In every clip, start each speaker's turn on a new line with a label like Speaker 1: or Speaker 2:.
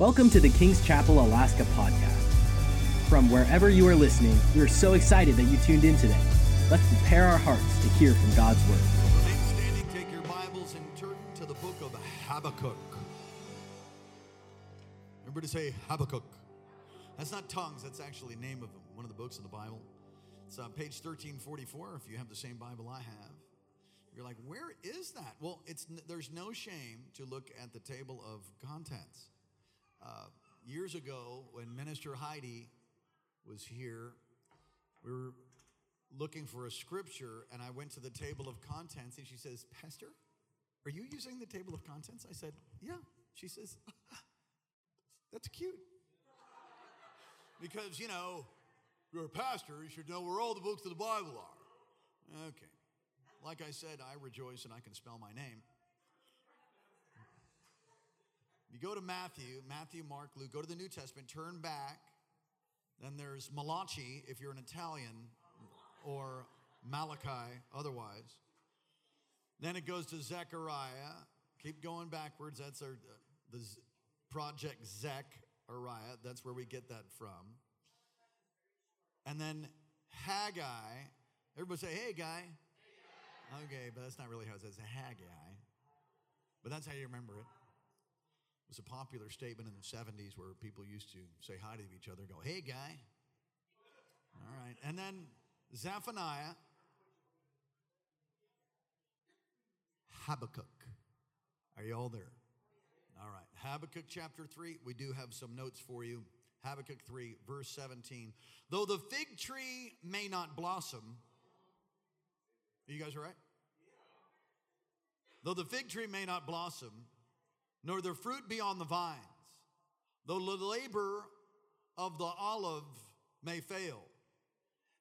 Speaker 1: Welcome to the King's Chapel Alaska podcast. From wherever you are listening, we are so excited that you tuned in today. Let's prepare our hearts to hear from God's Word.
Speaker 2: Standing, take your Bibles and turn to the book of Habakkuk. Everybody say Habakkuk. That's not tongues, that's actually the name of one of the books in the Bible. It's on page 1344 if you have the same Bible I have. You're like, where is that? Well, it's there's no shame to look at the table of contents. Uh, years ago, when Minister Heidi was here, we were looking for a scripture, and I went to the table of contents, and she says, Pastor, are you using the table of contents? I said, Yeah. She says, That's cute. Because, you know, you're a pastor, you should know where all the books of the Bible are. Okay. Like I said, I rejoice and I can spell my name. You go to Matthew, Matthew, Mark, Luke, go to the New Testament, turn back. Then there's Malachi if you're an Italian, or Malachi otherwise. Then it goes to Zechariah. Keep going backwards. That's our uh, the project Zechariah. That's where we get that from. And then Haggai. Everybody say, "Hey, guy." Okay, but that's not really how it says. Haggai. But that's how you remember it was a popular statement in the 70s where people used to say hi to each other, go, hey, guy. All right. And then Zephaniah, Habakkuk. Are you all there? All right. Habakkuk chapter 3, we do have some notes for you. Habakkuk 3, verse 17. Though the fig tree may not blossom, are you guys all right? Though the fig tree may not blossom, nor their fruit be on the vines, though the labor of the olive may fail,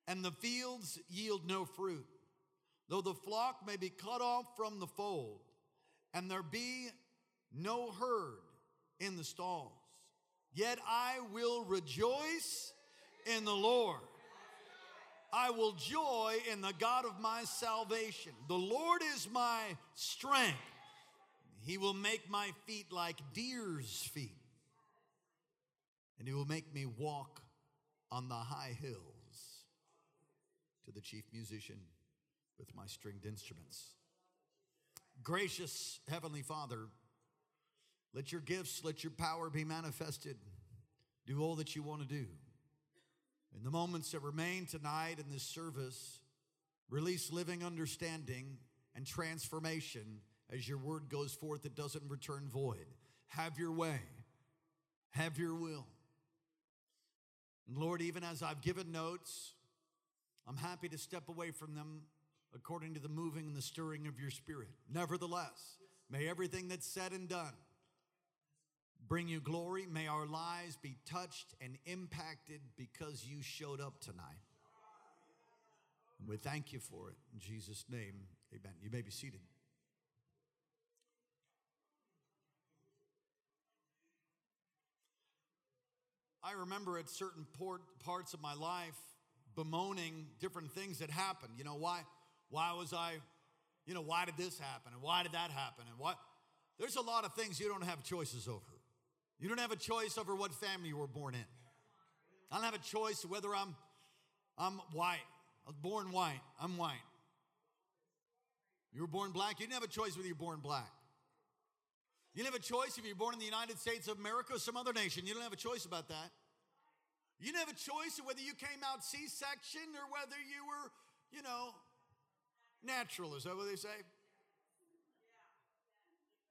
Speaker 2: and the fields yield no fruit, though the flock may be cut off from the fold, and there be no herd in the stalls. Yet I will rejoice in the Lord. I will joy in the God of my salvation. The Lord is my strength. He will make my feet like deer's feet, and He will make me walk on the high hills. To the chief musician with my stringed instruments. Gracious Heavenly Father, let your gifts, let your power be manifested. Do all that you want to do. In the moments that remain tonight in this service, release living understanding and transformation as your word goes forth, it doesn't return void. Have your way, have your will. And Lord, even as I've given notes, I'm happy to step away from them according to the moving and the stirring of your spirit. Nevertheless, may everything that's said and done bring you glory. May our lives be touched and impacted because you showed up tonight. And we thank you for it. In Jesus' name, amen. You may be seated. I remember at certain port, parts of my life bemoaning different things that happened. You know, why, why was I, you know, why did this happen? And why did that happen? And what? There's a lot of things you don't have choices over. You don't have a choice over what family you were born in. I don't have a choice whether I'm, I'm white. I was born white. I'm white. You were born black. You didn't have a choice whether you're born black. You didn't have a choice if you're born in the United States of America or some other nation. You don't have a choice about that. You don't have a choice of whether you came out C section or whether you were, you know, natural. Is that what they say?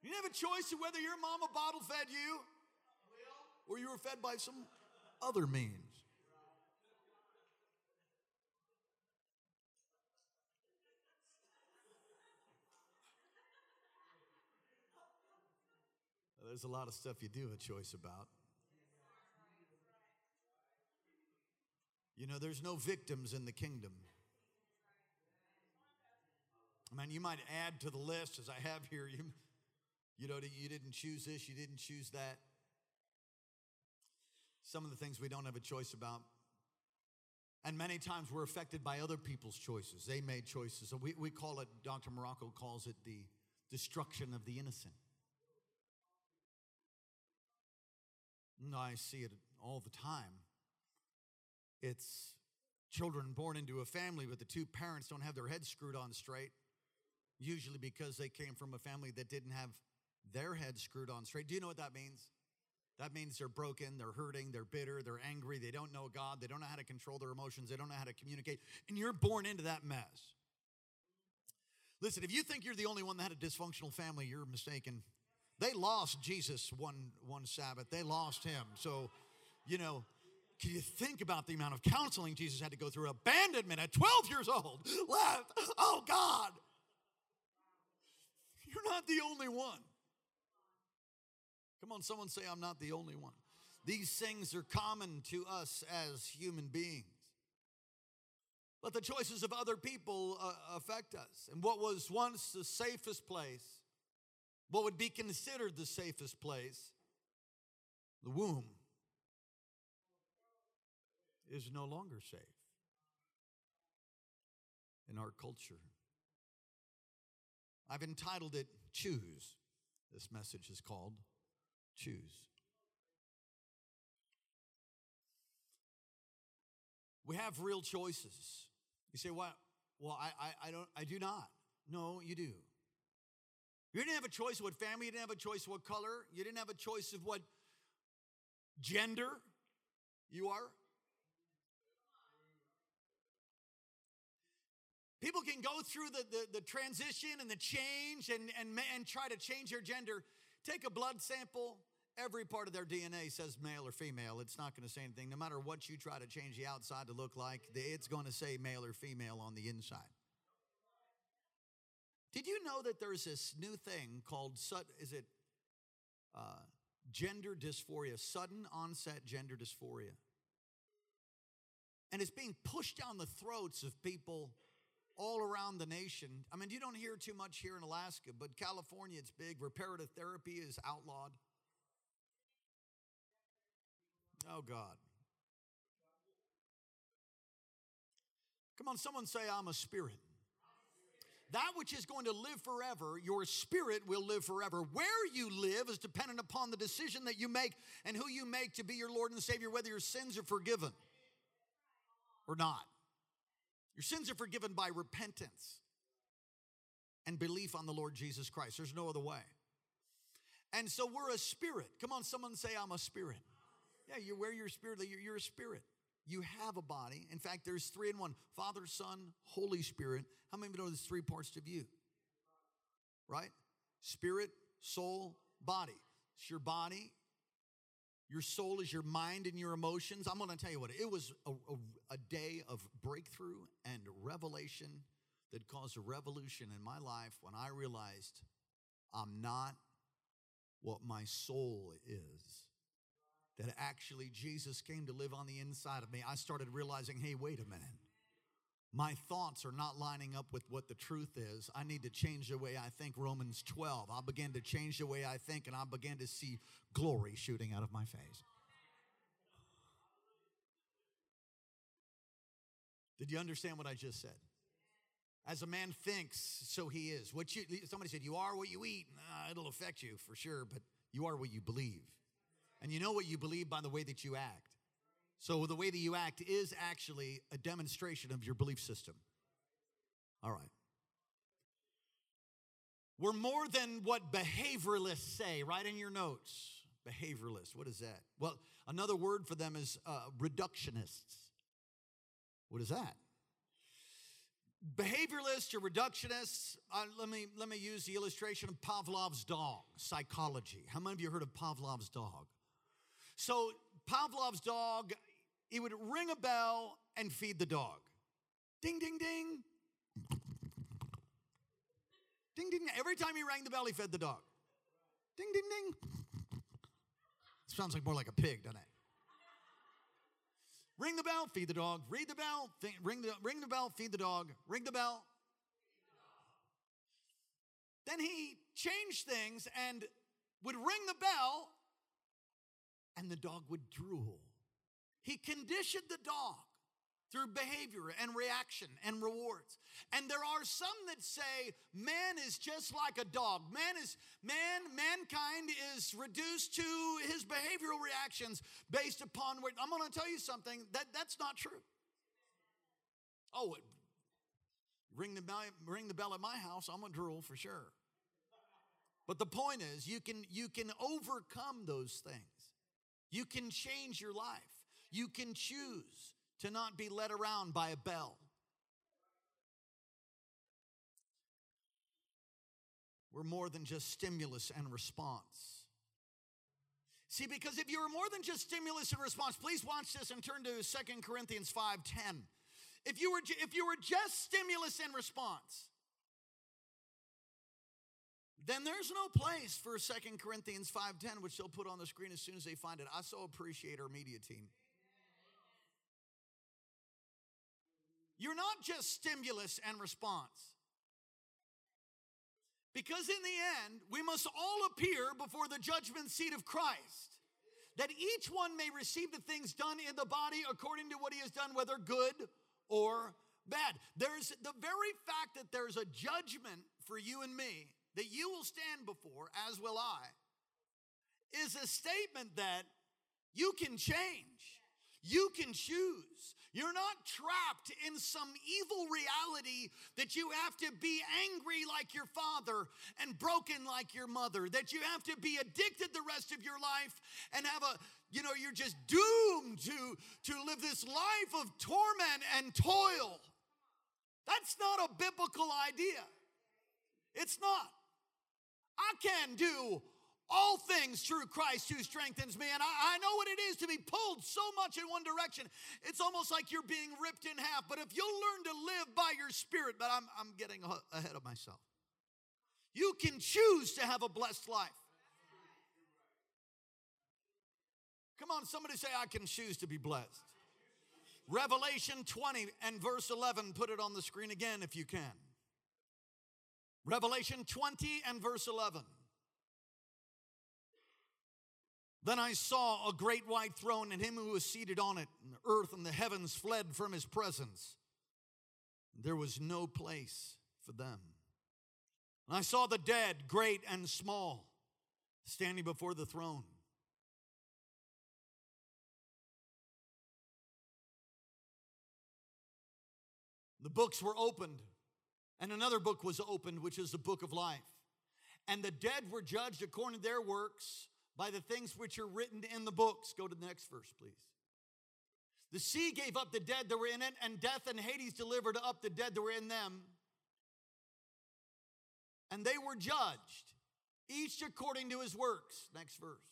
Speaker 2: You don't have a choice of whether your mama bottle fed you or you were fed by some other means. There's a lot of stuff you do have a choice about. You know, there's no victims in the kingdom. I mean, you might add to the list as I have here. You, you know, you didn't choose this, you didn't choose that. Some of the things we don't have a choice about. And many times we're affected by other people's choices. They made choices. So we, we call it, Dr. Morocco calls it the destruction of the innocent. I see it all the time. It's children born into a family, but the two parents don't have their heads screwed on straight, usually because they came from a family that didn't have their head screwed on straight. Do you know what that means? That means they're broken, they're hurting, they're bitter, they're angry, they don't know God, they don't know how to control their emotions, they don't know how to communicate, and you're born into that mess. Listen, if you think you're the only one that had a dysfunctional family, you're mistaken. They lost Jesus one one Sabbath. They lost him. So, you know, can you think about the amount of counseling Jesus had to go through? Abandonment at 12 years old, left. Oh God. You're not the only one. Come on, someone say, I'm not the only one. These things are common to us as human beings. But the choices of other people uh, affect us. And what was once the safest place, what would be considered the safest place, the womb, is no longer safe in our culture. I've entitled it Choose. This message is called Choose. We have real choices. You say, "What? Well, I, I, I don't. I do not." No, you do. You didn't have a choice of what family. You didn't have a choice of what color. You didn't have a choice of what gender you are. People can go through the, the, the, transition and the change and, and, and try to change their gender. Take a blood sample, every part of their DNA says male or female. It's not going to say anything. No matter what you try to change the outside to look like, it's going to say male or female on the inside. Did you know that there's this new thing called, is it uh, gender dysphoria, sudden onset gender dysphoria? And it's being pushed down the throats of people all around the nation. I mean, you don't hear too much here in Alaska, but California, it's big. Reparative therapy is outlawed. Oh, God. Come on, someone say, I'm a spirit. That which is going to live forever, your spirit will live forever. Where you live is dependent upon the decision that you make and who you make to be your Lord and Savior, whether your sins are forgiven or not. Your sins are forgiven by repentance and belief on the Lord Jesus Christ. There's no other way. And so we're a spirit. Come on, someone say, I'm a spirit. Yeah, you're where your spirit, you're, you're a spirit. You have a body. In fact, there's three in one Father, Son, Holy Spirit. How many of you know there's three parts of you? Right? Spirit, soul, body. It's your body. Your soul is your mind and your emotions. I'm going to tell you what, it was a, a, a day of breakthrough and revelation that caused a revolution in my life when I realized I'm not what my soul is that actually Jesus came to live on the inside of me, I started realizing hey, wait a minute. My thoughts are not lining up with what the truth is. I need to change the way I think. Romans 12. I began to change the way I think, and I began to see glory shooting out of my face. Did you understand what I just said? As a man thinks, so he is. What you somebody said, you are what you eat. Nah, it'll affect you for sure, but you are what you believe. And you know what you believe by the way that you act. So the way that you act is actually a demonstration of your belief system. All right. We're more than what behavioralists say, right in your notes. Behavioralists, what is that? Well, another word for them is uh, reductionists. What is that? Behavioralists or reductionists, uh, let, me, let me use the illustration of Pavlov's dog, psychology. How many of you heard of Pavlov's dog? So Pavlov's dog, he would ring a bell and feed the dog. Ding, ding, ding. Ding, ding. Every time he rang the bell, he fed the dog. Ding, ding, ding. Sounds like more like a pig, doesn't it? Ring the bell, feed the dog. Read the bell, ring the ring the bell, feed the dog. Ring the bell. Then he changed things and would ring the bell and the dog would drool. He conditioned the dog through behavior and reaction and rewards. And there are some that say man is just like a dog. Man is man mankind is reduced to his behavioral reactions based upon I'm going to tell you something that that's not true. Oh, ring the bell, ring the bell at my house, I'm going to drool for sure. But the point is you can you can overcome those things. You can change your life. You can choose to not be led around by a bell. We're more than just stimulus and response. See, because if you were more than just stimulus and response, please watch this and turn to Second Corinthians 5:10. If you were if you were just stimulus and response, then there's no place for Second Corinthians 5:10, which they'll put on the screen as soon as they find it. I so appreciate our media team. You're not just stimulus and response. Because in the end, we must all appear before the judgment seat of Christ, that each one may receive the things done in the body according to what he has done, whether good or bad. There's the very fact that there's a judgment for you and me that you will stand before, as will I, is a statement that you can change, you can choose. You're not trapped in some evil reality that you have to be angry like your father and broken like your mother, that you have to be addicted the rest of your life and have a, you know, you're just doomed to, to live this life of torment and toil. That's not a biblical idea. It's not. I can do all things through Christ who strengthens me. And I, I, know what it is to be pulled so much in one direction. It's almost like you're being ripped in half. But if you'll learn to live by your spirit, but I'm, I'm getting ahead of myself, you can choose to have a blessed life. Come on, somebody say, I can choose to be blessed. Revelation 20 and verse 11, put it on the screen again if you can. Revelation 20 and verse 11. Then I saw a great white throne and him who was seated on it, and the earth and the heavens fled from his presence. There was no place for them. And I saw the dead, great and small, standing before the throne. The books were opened, and another book was opened, which is the book of life. And the dead were judged according to their works by the things which are written in the books. Go to the next verse, please. The sea gave up the dead that were in it, and death and Hades delivered up the dead that were in them. And they were judged, each according to his works. Next verse.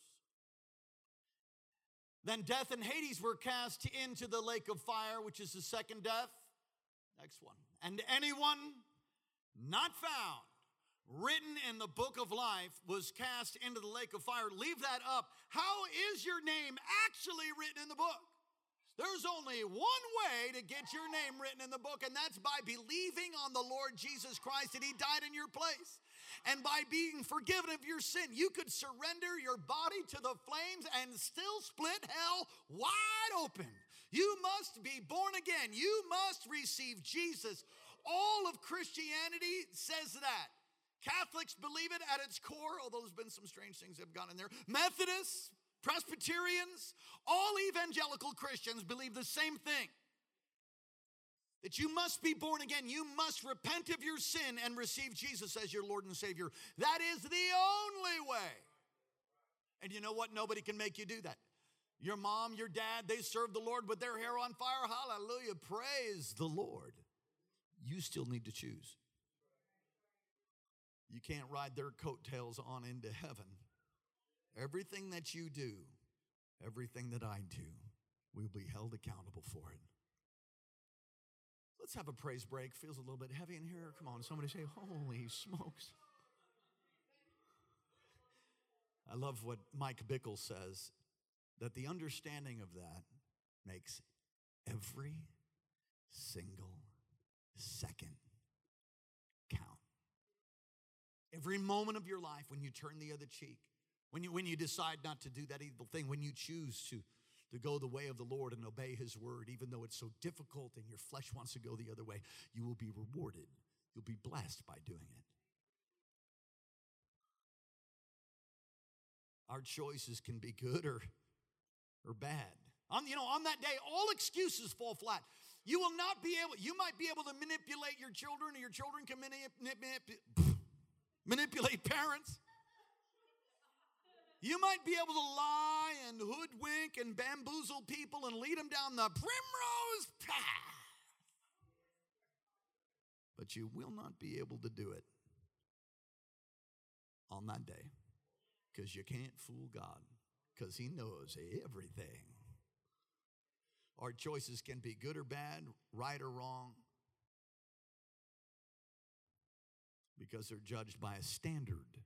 Speaker 2: Then death and Hades were cast into the lake of fire, which is the second death. Next one. And anyone not found written in the book of life was cast into the lake of fire. Leave that up. How is your name actually written in the book? There's only one way to get your name written in the book, and that's by believing on the Lord Jesus Christ that He died in your place. And by being forgiven of your sin, you could surrender your body to the flames and still split hell wide open. You must be born again. You must receive Jesus. All of Christianity says that. Catholics believe it at its core, although there's been some strange things that have gone in there. Methodists, Presbyterians, all evangelical Christians believe the same thing that you must be born again. You must repent of your sin and receive Jesus as your Lord and Savior. That is the only way. And you know what? Nobody can make you do that. Your mom, your dad, they serve the Lord with their hair on fire. Hallelujah. Praise the Lord. You still need to choose. You can't ride their coattails on into heaven. Everything that you do, everything that I do, we'll be held accountable for it. Let's have a praise break. Feels a little bit heavy in here. Come on, somebody say, Holy smokes. I love what Mike Bickle says that the understanding of that makes every single second Every moment of your life when you turn the other cheek, when you, when you decide not to do that evil thing, when you choose to, to go the way of the Lord and obey his word, even though it's so difficult and your flesh wants to go the other way, you will be rewarded. You'll be blessed by doing it. Our choices can be good or, or bad. On, you know, on that day, all excuses fall flat. You will not be able, you might be able to manipulate your children, or your children can manip, manip, manipulate parents. You might be able to lie and hoodwink and bamboozle people and lead them down the primrose path. But you will not be able to do it on that day because you can't fool God because He knows everything. Our choices can be good or bad, right or wrong, because they're judged by a standard.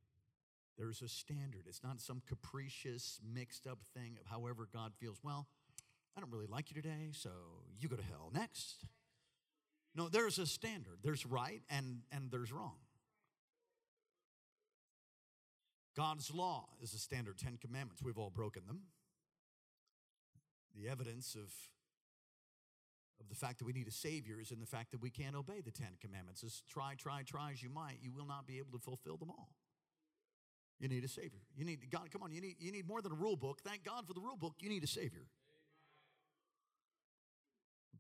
Speaker 2: There's a standard. It's not some capricious, mixed up thing of however God feels. Well, I don't really like you today, so you go to hell next. No, there's a standard. There's right and, and there's wrong. God's law is a standard, Ten Commandments. We've all broken them. The evidence of, of the fact that we need a Savior is in the fact that we can't obey the Ten Commandments. As try, try, try as you might, you will not be able to fulfill them all. You need a Savior. You need God, come on, you need, you need more than a rule book. Thank God for the rule book. You need a Savior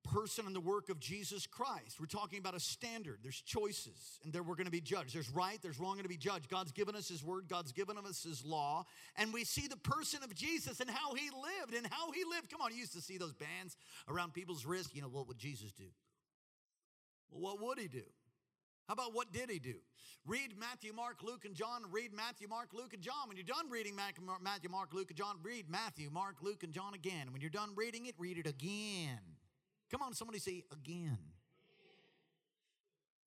Speaker 2: person and the work of Jesus Christ. We're talking about a standard. There's choices, and there we're going to be judged. There's right, there's wrong, going to be judged. God's given us His word, God's given us His law, and we see the person of Jesus and how He lived and how He lived. Come on, you used to see those bands around people's wrists. You know, what would Jesus do? Well, what would He do? How about what did He do? Read Matthew, Mark, Luke, and John. Read Matthew, Mark, Luke, and John. When you're done reading Matthew, Mark, Luke, and John, read Matthew, Mark, Luke, and John again. When you're done reading it, read it again. Come on, somebody say again.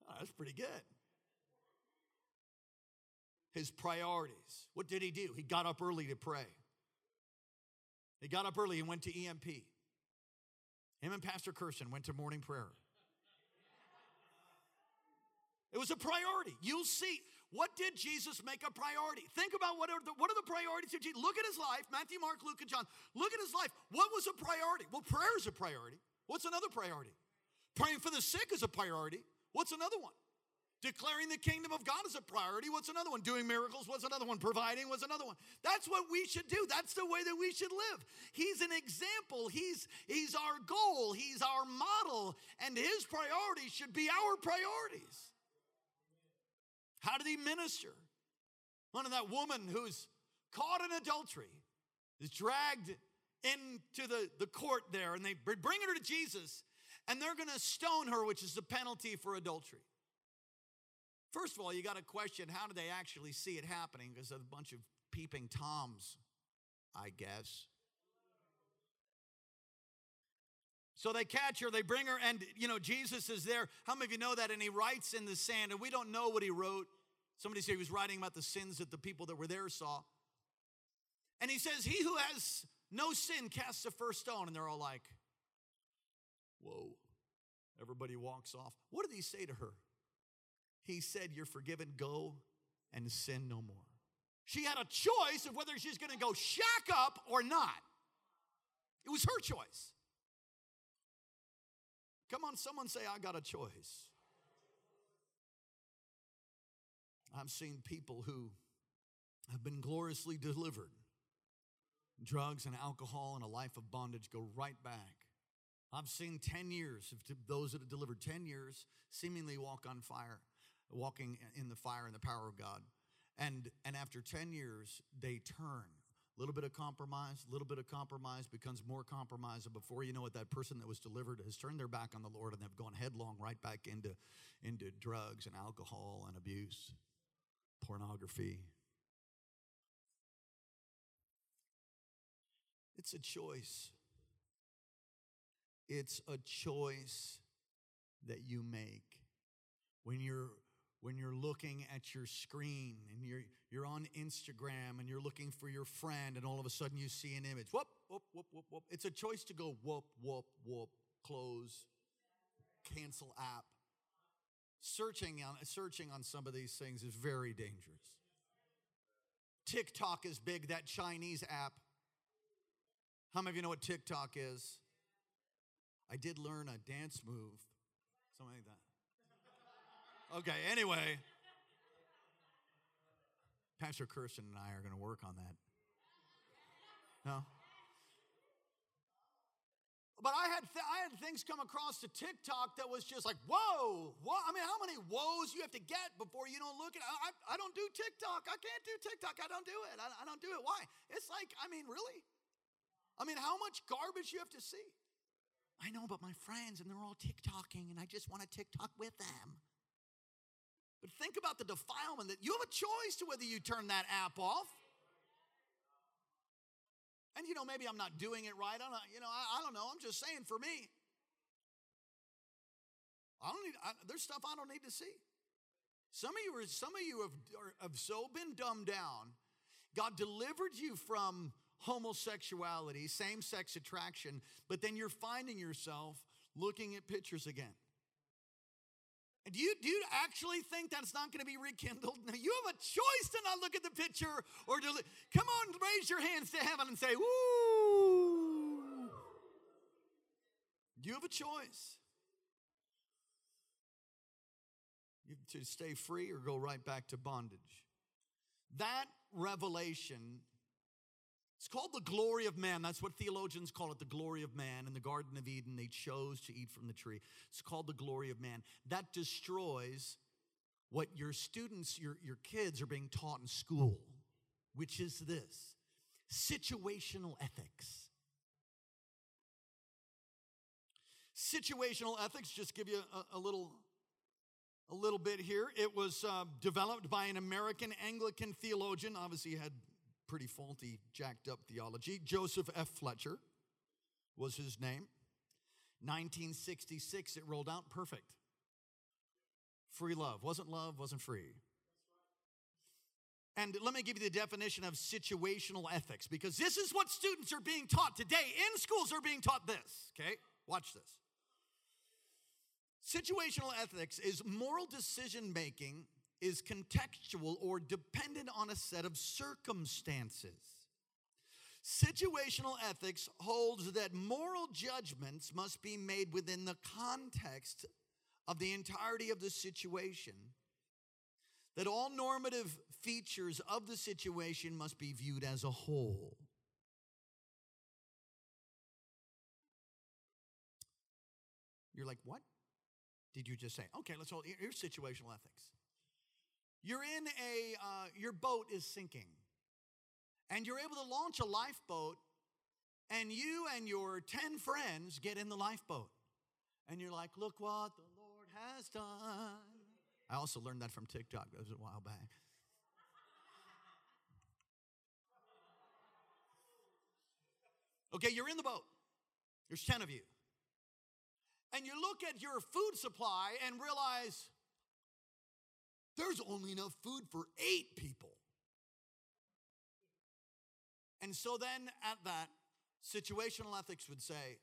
Speaker 2: Oh, that's pretty good. His priorities. What did he do? He got up early to pray. He got up early and went to EMP. Him and Pastor Kirsten went to morning prayer. It was a priority. You'll see. What did Jesus make a priority? Think about what are the, what are the priorities of Jesus. Look at his life, Matthew, Mark, Luke, and John. Look at his life. What was a priority? Well, prayer is a priority. What's another priority? Praying for the sick is a priority. What's another one? Declaring the kingdom of God is a priority. What's another one? Doing miracles. What's another one? Providing. What's another one? That's what we should do. That's the way that we should live. He's an example. He's, he's our goal. He's our model. And his priorities should be our priorities. How did he minister? One of that woman who's caught in adultery is dragged into the, the court there and they bring her to Jesus and they're going to stone her, which is the penalty for adultery. First of all, you got to question how did they actually see it happening? Because of a bunch of peeping toms, I guess. So they catch her, they bring her, and you know, Jesus is there. How many of you know that? And he writes in the sand, and we don't know what he wrote. Somebody said he was writing about the sins that the people that were there saw. And he says, He who has no sin casts the first stone. And they're all like, Whoa. Everybody walks off. What did he say to her? He said, You're forgiven, go and sin no more. She had a choice of whether she's going to go shack up or not. It was her choice. Come on, someone say, I got a choice. I've seen people who have been gloriously delivered drugs and alcohol and a life of bondage go right back. I've seen 10 years of those that have delivered 10 years seemingly walk on fire, walking in the fire and the power of God. And, and after 10 years, they turn. A little bit of compromise, a little bit of compromise becomes more compromise. And before you know it, that person that was delivered has turned their back on the Lord and they've gone headlong right back into, into drugs and alcohol and abuse, pornography, It's a choice. It's a choice that you make. When you're when you're looking at your screen and you're you're on Instagram and you're looking for your friend and all of a sudden you see an image. Whoop, whoop, whoop, whoop, whoop. It's a choice to go whoop, whoop, whoop, close, cancel app. Searching on searching on some of these things is very dangerous. TikTok is big, that Chinese app. How many of you know what TikTok is? I did learn a dance move, something like that. Okay, anyway, Pastor Kirsten and I are going to work on that. No? But I had, th- I had things come across to TikTok that was just like, whoa, what? I mean, how many woes you have to get before you don't look at it? I, I don't do TikTok. I can't do TikTok. I don't do it. I, I don't do it. Why? It's like, I mean, really? I mean, how much garbage you have to see? I know, but my friends, and they're all TikToking, and I just want to TikTok with them. But think about the defilement that you have a choice to whether you turn that app off. And you know, maybe I'm not doing it right. I don't, you know, I, I don't know. I'm just saying for me. I don't need, I, there's stuff I don't need to see. Some of you are, some of you have, are, have so been dumbed down. God delivered you from homosexuality, same sex attraction, but then you're finding yourself looking at pictures again. Do you, do you actually think that's not going to be rekindled? Now, you have a choice to not look at the picture or to. Come on, raise your hands to heaven and say, Woo! You have a choice. You to stay free or go right back to bondage. That revelation it's called the glory of man. That's what theologians call it the glory of man. In the Garden of Eden, they chose to eat from the tree. It's called the glory of man. That destroys what your students, your, your kids are being taught in school, which is this situational ethics. Situational ethics, just give you a, a little a little bit here. It was uh, developed by an American Anglican theologian. Obviously, had pretty faulty, jacked up theology. Joseph F. Fletcher was his name. 1966, it rolled out perfect. Free love. Wasn't love, wasn't free. And let me give you the definition of situational ethics because this is what students are being taught today. In schools, are being taught this, okay? Watch this. Situational ethics is moral decision making is contextual or dependent on a set of circumstances. Situational ethics holds that moral judgments must be made within the context of the entirety of the situation, that all normative features of the situation must be viewed as a whole. You're like, what did you just say? Okay, let's hold. Here's situational ethics. You're in a, uh, your boat is sinking, and you're able to launch a lifeboat, and you and your 10 friends get in the lifeboat. And you're like, look what the Lord has done. I also learned that from TikTok, that was a while back. Okay, you're in the boat. There's 10 of you. And you look at your food supply and realize there's only enough food for eight people. And so then at that, situational ethics would say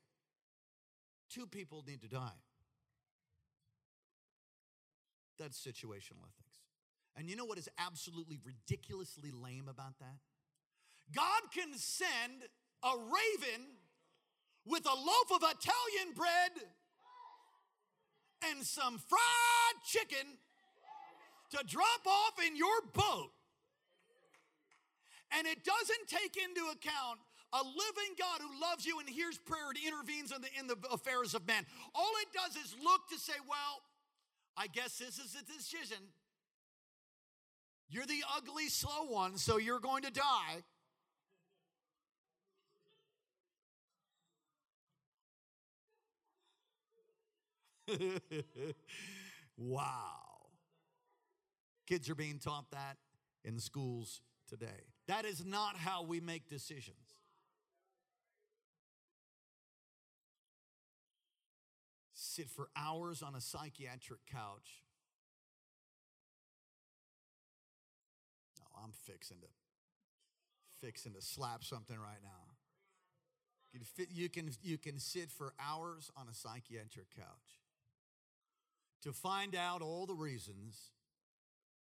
Speaker 2: two people need to die. That's situational ethics. And you know what is absolutely ridiculously lame about that? God can send a raven with a loaf of Italian bread and some fried chicken to drop off in your boat. And it doesn't take into account a living God who loves you and hears prayer and intervenes in the, in the affairs of man. All it does is look to say, well, I guess this is a decision. You're the ugly, slow one, so you're going to die. wow. Kids are being taught that in the schools today. That is not how we make decisions. Sit for hours on a psychiatric couch. No, I'm fixing to fixing to slap something right now. You can, you can, you can sit for hours on a psychiatric couch to find out all the reasons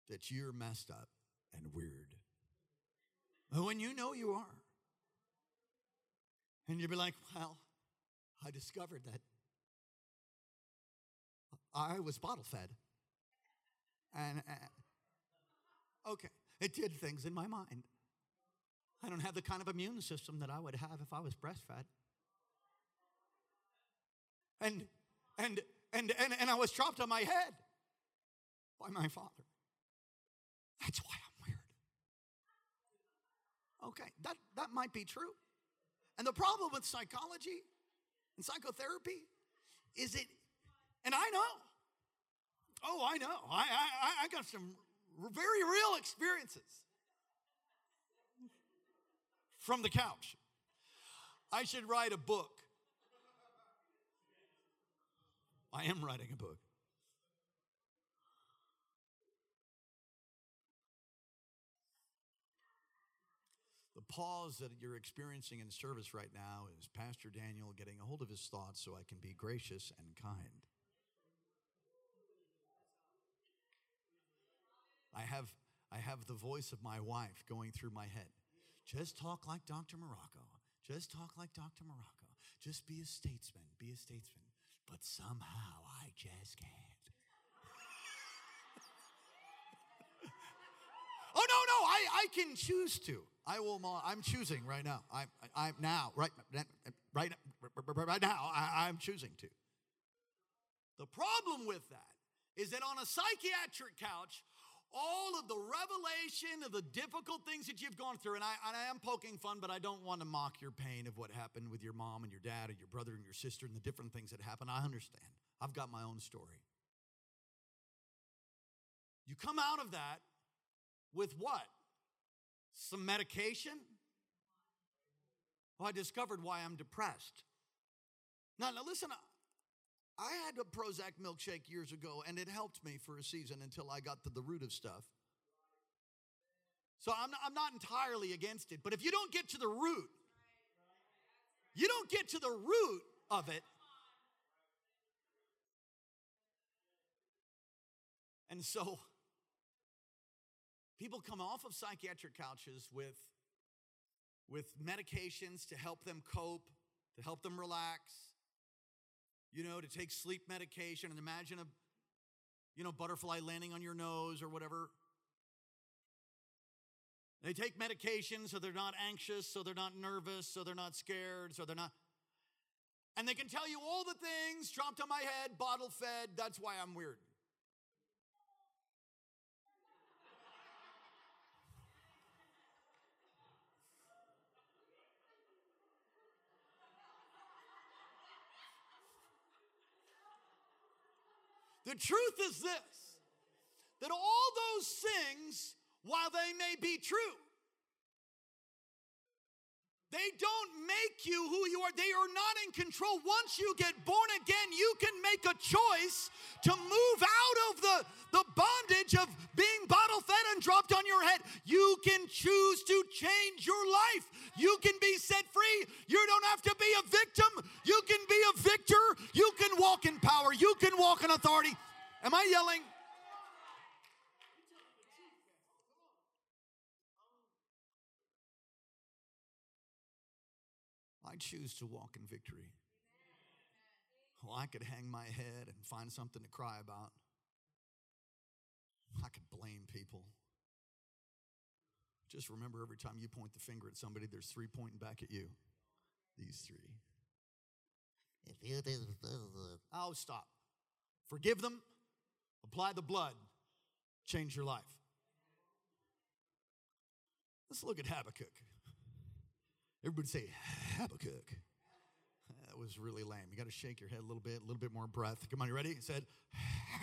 Speaker 2: that you're messed up and weird. When you know you are. And you'd be like, well, I discovered that I was bottle fed. And uh, okay, it did things in my mind. I don't have the kind of immune system that I would have if I was breastfed. And and and and, and I was dropped on my head by my father. That's why I'm weird. Okay, that, that might be true. And the problem with psychology and psychotherapy is it, and I know, oh, I know, I, I, I got some very real experiences from the couch. I should write a book. I am writing a book. Pause that you're experiencing in service right now is Pastor Daniel getting a hold of his thoughts so I can be gracious and kind. I have, I have the voice of my wife going through my head. Just talk like Dr. Morocco. Just talk like Dr. Morocco. Just be a statesman. Be a statesman. But somehow I just can't. oh, no, no, I, can choose to. I will. I'm choosing right now. I'm. I, am now right, right, right now. I, I'm choosing to. The problem with that is that on a psychiatric couch, all of the revelation of the difficult things that you've gone through, and I, and I am poking fun, but I don't want to mock your pain of what happened with your mom and your dad and your brother and your sister and the different things that happened. I understand. I've got my own story. You come out of that with what? Some medication? Well, I discovered why I'm depressed. Now, now listen, I had a Prozac milkshake years ago, and it helped me for a season until I got to the root of stuff. So I'm not, I'm not entirely against it, but if you don't get to the root, you don't get to the root of it. And so People come off of psychiatric couches with, with medications to help them cope, to help them relax, you know, to take sleep medication and imagine a, you know, butterfly landing on your nose or whatever. They take medication so they're not anxious, so they're not nervous, so they're not scared, so they're not. And they can tell you all the things dropped on my head, bottle fed, that's why I'm weird. The truth is this that all those things, while they may be true, they don't make you who you are. They are not in control. Once you get born again, you can make a choice to move out of the, the bondage of being bottle fed and dropped on your head. You can choose to change your life. You can be set free. You don't have to be a victim. You can be a victor. You can walk in power. You can walk in authority. Am I yelling? I choose to walk in victory. Well, I could hang my head and find something to cry about. I could blame people. Just remember every time you point the finger at somebody, there's three pointing back at you. These three. If you Oh, stop. Forgive them, apply the blood, change your life. Let's look at Habakkuk. Everybody say Habakkuk. That was really lame. You got to shake your head a little bit, a little bit more breath. Come on, you ready? He said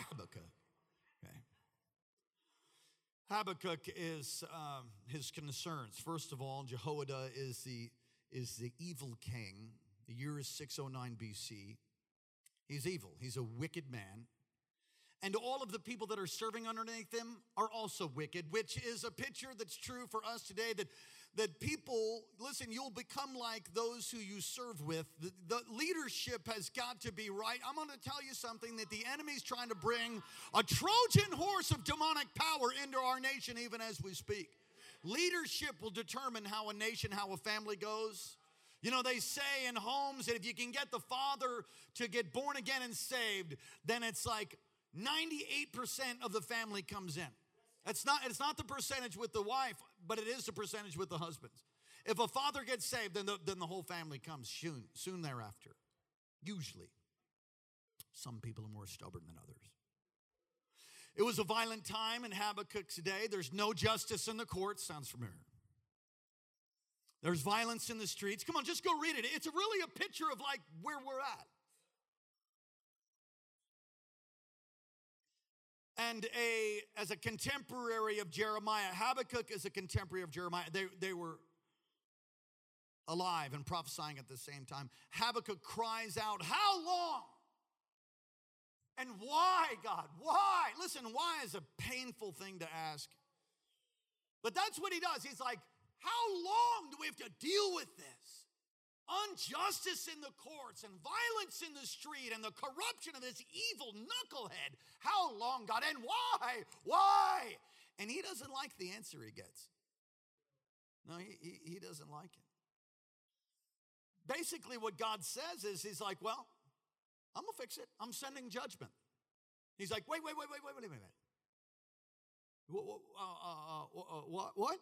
Speaker 2: Habakkuk. Okay. Habakkuk is um, his concerns. First of all, Jehoiada is the is the evil king. The year is 609 BC. He's evil. He's a wicked man and all of the people that are serving underneath him are also wicked, which is a picture that's true for us today that that people, listen, you'll become like those who you serve with. The, the leadership has got to be right. I'm going to tell you something that the enemy's trying to bring a Trojan horse of demonic power into our nation even as we speak. Leadership will determine how a nation, how a family goes. You know, they say in homes that if you can get the father to get born again and saved, then it's like 98% of the family comes in. It's not, it's not the percentage with the wife, but it is the percentage with the husbands. If a father gets saved, then the, then the whole family comes soon, soon thereafter. Usually. Some people are more stubborn than others. It was a violent time in Habakkuk's day. There's no justice in the courts. Sounds familiar. There's violence in the streets. Come on, just go read it. It's really a picture of like where we're at. And a as a contemporary of Jeremiah, Habakkuk is a contemporary of Jeremiah. They, they were alive and prophesying at the same time. Habakkuk cries out, How long? And why, God? Why? Listen, why is a painful thing to ask. But that's what he does. He's like, how long do we have to deal with this? Injustice in the courts and violence in the street and the corruption of this evil knucklehead. How long, God? And why? Why? And he doesn't like the answer he gets. No, he, he, he doesn't like it. Basically, what God says is, He's like, Well, I'm gonna fix it. I'm sending judgment. He's like, Wait, wait, wait, wait, wait, wait a minute. What? Uh, uh, uh, what?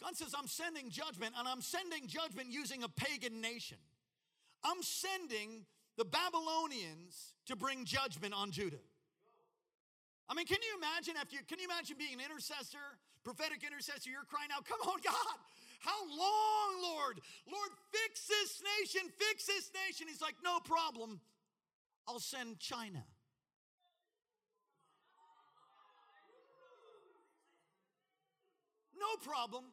Speaker 2: God says, I'm sending judgment, and I'm sending judgment using a pagan nation. I'm sending the Babylonians to bring judgment on Judah. I mean, can you imagine after you can you imagine being an intercessor, prophetic intercessor, you're crying out, come on, God, how long, Lord? Lord, fix this nation, fix this nation. He's like, no problem. I'll send China. No problem.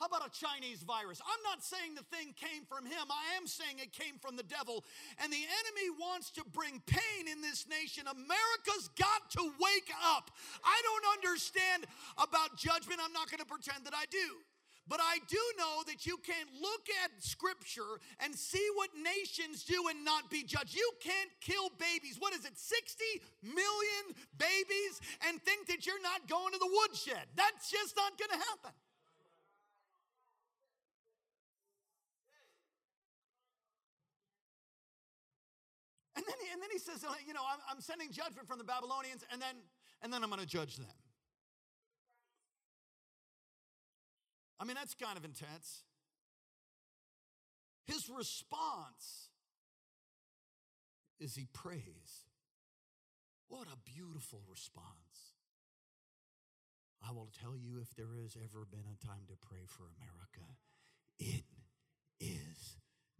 Speaker 2: How about a Chinese virus? I'm not saying the thing came from him. I am saying it came from the devil. And the enemy wants to bring pain in this nation. America's got to wake up. I don't understand about judgment. I'm not going to pretend that I do. But I do know that you can't look at scripture and see what nations do and not be judged. You can't kill babies. What is it, 60 million babies and think that you're not going to the woodshed? That's just not going to happen. And then, he says, oh, you know, I'm, I'm sending judgment from the Babylonians, and then, and then I'm going to judge them. I mean, that's kind of intense. His response is he prays. What a beautiful response. I will tell you if there has ever been a time to pray for America, it is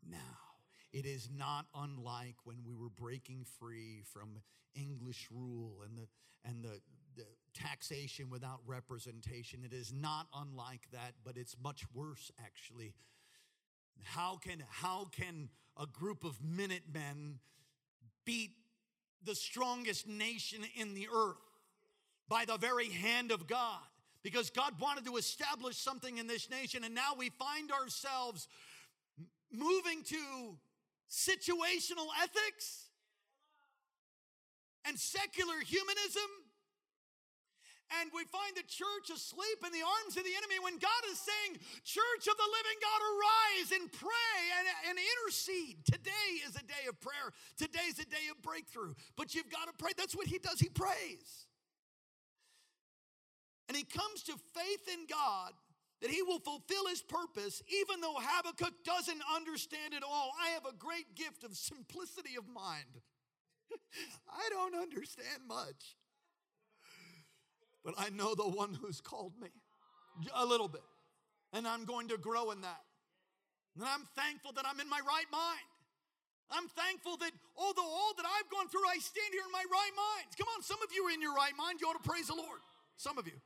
Speaker 2: now. It is not unlike when we were breaking free from English rule and the, and the, the taxation without representation. It is not unlike that, but it's much worse actually. How can, how can a group of Minutemen beat the strongest nation in the earth by the very hand of God? Because God wanted to establish something in this nation, and now we find ourselves moving to situational ethics and secular humanism. And we find the church asleep in the arms of the enemy when God is saying, Church of the living God, arise and pray and, and intercede. Today is a day of prayer. Today is a day of breakthrough. But you've got to pray. That's what he does. He prays. And he comes to faith in God that he will fulfill his purpose, even though Habakkuk doesn't understand it all. I have a great gift of simplicity of mind. I don't understand much, but I know the one who's called me a little bit, and I'm going to grow in that. And I'm thankful that I'm in my right mind. I'm thankful that although all that I've gone through, I stand here in my right mind. Come on, some of you are in your right mind. You ought to praise the Lord. Some of you.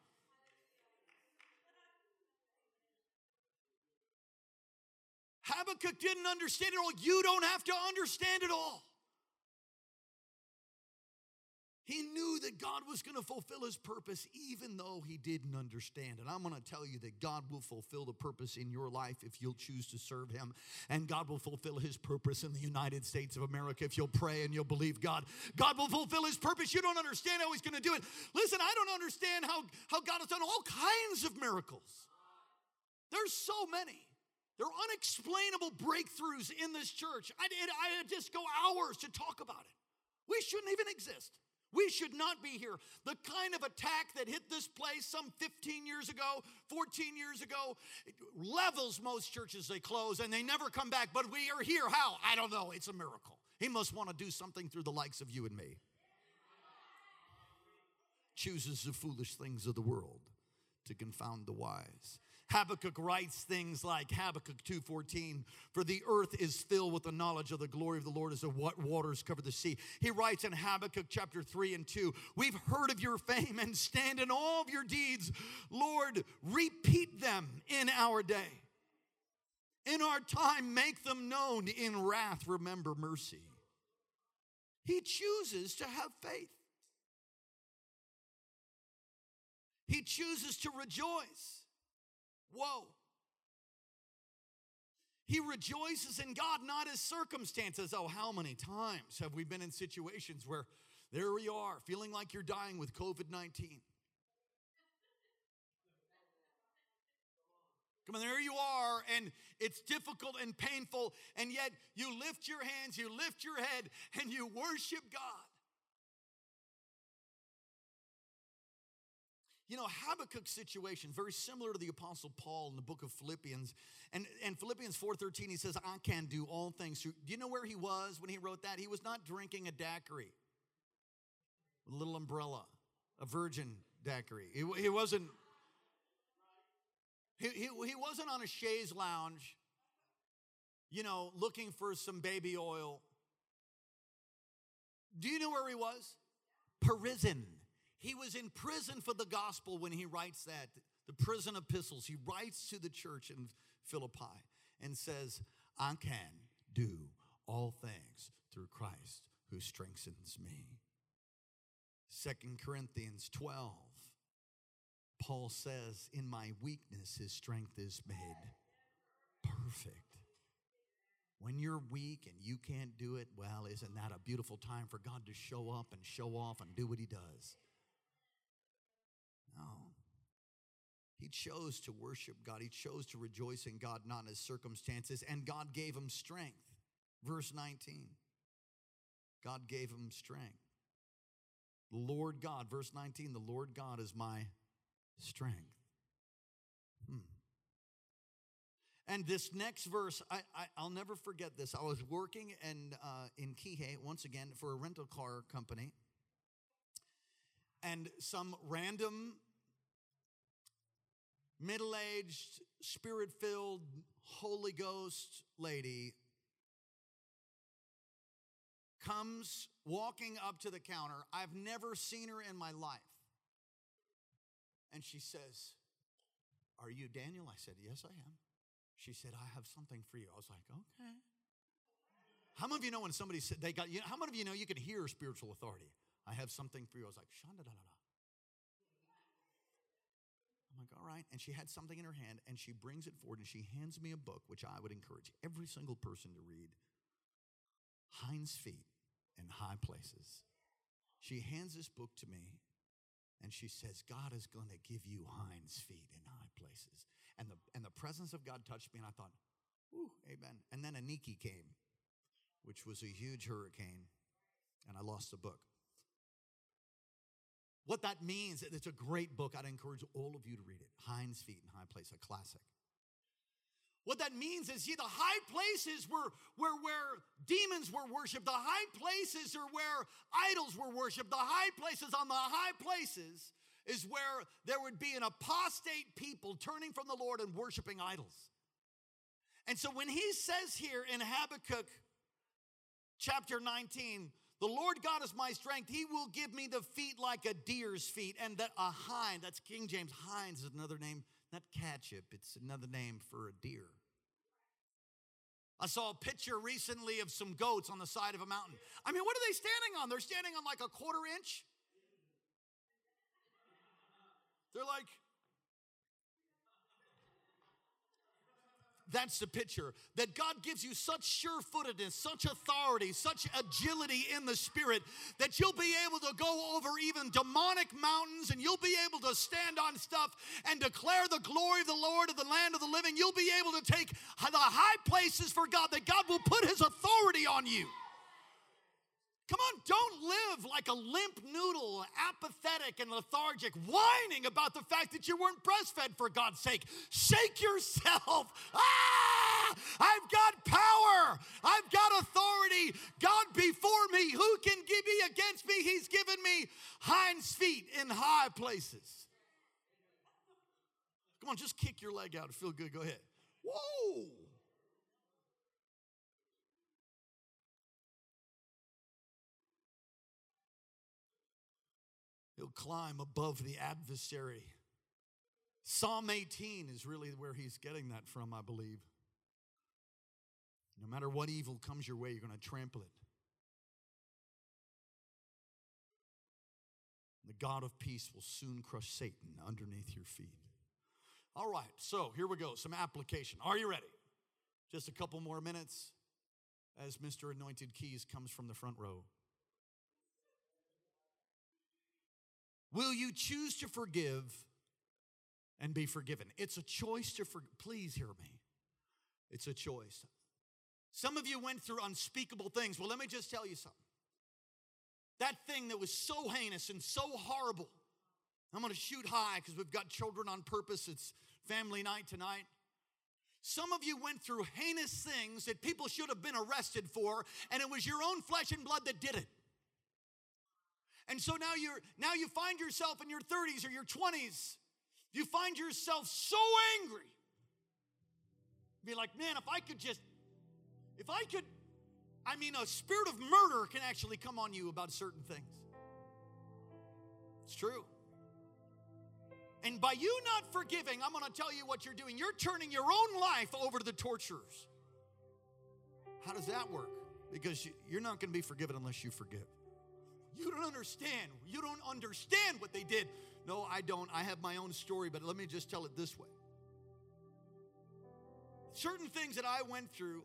Speaker 2: Habakkuk didn't understand it all. You don't have to understand it all. He knew that God was going to fulfill his purpose even though he didn't understand. And I'm going to tell you that God will fulfill the purpose in your life if you'll choose to serve him. And God will fulfill his purpose in the United States of America if you'll pray and you'll believe God. God will fulfill his purpose. You don't understand how he's going to do it. Listen, I don't understand how, how God has done all kinds of miracles. There's so many. There are unexplainable breakthroughs in this church. I, I just go hours to talk about it. We shouldn't even exist. We should not be here. The kind of attack that hit this place some 15 years ago, 14 years ago, levels most churches they close and they never come back. But we are here. How? I don't know. It's a miracle. He must want to do something through the likes of you and me. Chooses the foolish things of the world to confound the wise. Habakkuk writes things like Habakkuk 2:14, "For the earth is filled with the knowledge of the glory of the Lord as the waters cover the sea." He writes in Habakkuk chapter 3 and 2, "We've heard of your fame and stand in all of your deeds. Lord, repeat them in our day. In our time, make them known. In wrath, remember mercy." He chooses to have faith. He chooses to rejoice. Whoa. He rejoices in God, not his circumstances. Oh, how many times have we been in situations where there we are, feeling like you're dying with COVID 19? Come on, there you are, and it's difficult and painful, and yet you lift your hands, you lift your head, and you worship God. You know, Habakkuk's situation, very similar to the Apostle Paul in the book of Philippians. And, and Philippians 4.13, he says, I can do all things. Do you know where he was when he wrote that? He was not drinking a daiquiri, a little umbrella, a virgin daiquiri. He, he wasn't, he, he, he wasn't on a chaise lounge, you know, looking for some baby oil. Do you know where he was? Prison. He was in prison for the gospel when he writes that, the prison epistles. He writes to the church in Philippi and says, I can do all things through Christ who strengthens me. Second Corinthians 12, Paul says, In my weakness, his strength is made perfect. When you're weak and you can't do it, well, isn't that a beautiful time for God to show up and show off and do what he does? No. He chose to worship God. He chose to rejoice in God, not in his circumstances. And God gave him strength. Verse 19. God gave him strength. The Lord God, verse 19, the Lord God is my strength. Hmm. And this next verse, I, I, will never forget this. I was working in, uh, in Kihei once again for a rental car company. And some random middle aged, spirit filled, Holy Ghost lady comes walking up to the counter. I've never seen her in my life. And she says, Are you Daniel? I said, Yes, I am. She said, I have something for you. I was like, Okay. How many of you know when somebody said they got you? How many of you know you can hear spiritual authority? I have something for you. I was like, Shanda da da da. I'm like, all right. And she had something in her hand and she brings it forward and she hands me a book, which I would encourage every single person to read Hinds Feet in High Places. She hands this book to me and she says, God is going to give you hinds feet in high places. And the, and the presence of God touched me and I thought, ooh, amen. And then Iniki came, which was a huge hurricane, and I lost the book. What that means, it's a great book. I'd encourage all of you to read it. Hinds Feet in High Place, a classic. What that means is, see, the high places were where, where demons were worshiped. The high places are where idols were worshiped. The high places on the high places is where there would be an apostate people turning from the Lord and worshiping idols. And so when he says here in Habakkuk chapter 19, the Lord God is my strength. He will give me the feet like a deer's feet. And that a hind, that's King James. Hinds is another name, not ketchup, it's another name for a deer. I saw a picture recently of some goats on the side of a mountain. I mean, what are they standing on? They're standing on like a quarter inch. They're like, That's the picture. That God gives you such sure footedness, such authority, such agility in the spirit that you'll be able to go over even demonic mountains and you'll be able to stand on stuff and declare the glory of the Lord of the land of the living. You'll be able to take the high places for God, that God will put his authority on you. Come on, don't live like a limp noodle, apathetic and lethargic, whining about the fact that you weren't breastfed for God's sake. Shake yourself. Ah! I've got power. I've got authority. God before me. Who can give me against me? He's given me hinds feet in high places. Come on, just kick your leg out. Feel good. Go ahead. Whoa. Climb above the adversary. Psalm 18 is really where he's getting that from, I believe. No matter what evil comes your way, you're going to trample it. The God of peace will soon crush Satan underneath your feet. All right, so here we go. Some application. Are you ready? Just a couple more minutes as Mr. Anointed Keys comes from the front row. Will you choose to forgive and be forgiven? It's a choice to forgive. Please hear me. It's a choice. Some of you went through unspeakable things. Well, let me just tell you something. That thing that was so heinous and so horrible. I'm going to shoot high because we've got children on purpose. It's family night tonight. Some of you went through heinous things that people should have been arrested for, and it was your own flesh and blood that did it. And so now you're now you find yourself in your 30s or your 20s. You find yourself so angry. Be like, man, if I could just, if I could, I mean, a spirit of murder can actually come on you about certain things. It's true. And by you not forgiving, I'm going to tell you what you're doing. You're turning your own life over to the torturers. How does that work? Because you're not going to be forgiven unless you forgive. You don't understand. You don't understand what they did. No, I don't. I have my own story, but let me just tell it this way. Certain things that I went through,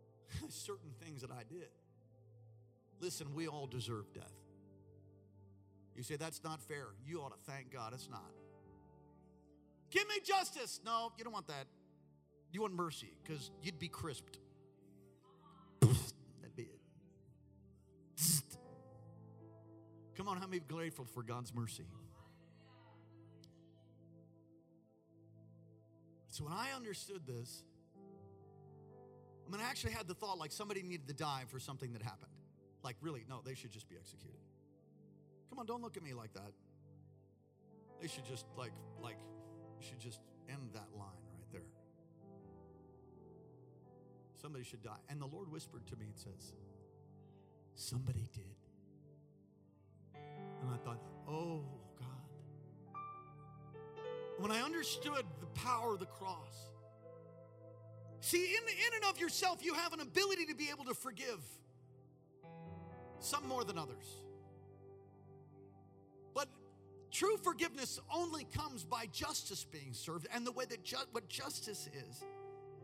Speaker 2: certain things that I did. Listen, we all deserve death. You say, that's not fair. You ought to thank God it's not. Give me justice. No, you don't want that. You want mercy because you'd be crisped. Come on, how many grateful for God's mercy? So when I understood this, I mean, I actually had the thought like somebody needed to die for something that happened. Like, really, no, they should just be executed. Come on, don't look at me like that. They should just, like, like, should just end that line right there. Somebody should die. And the Lord whispered to me and says, Somebody did. And I thought, oh, God. When I understood the power of the cross, see, in, the, in and of yourself, you have an ability to be able to forgive, some more than others. But true forgiveness only comes by justice being served. And the way that ju- what justice is,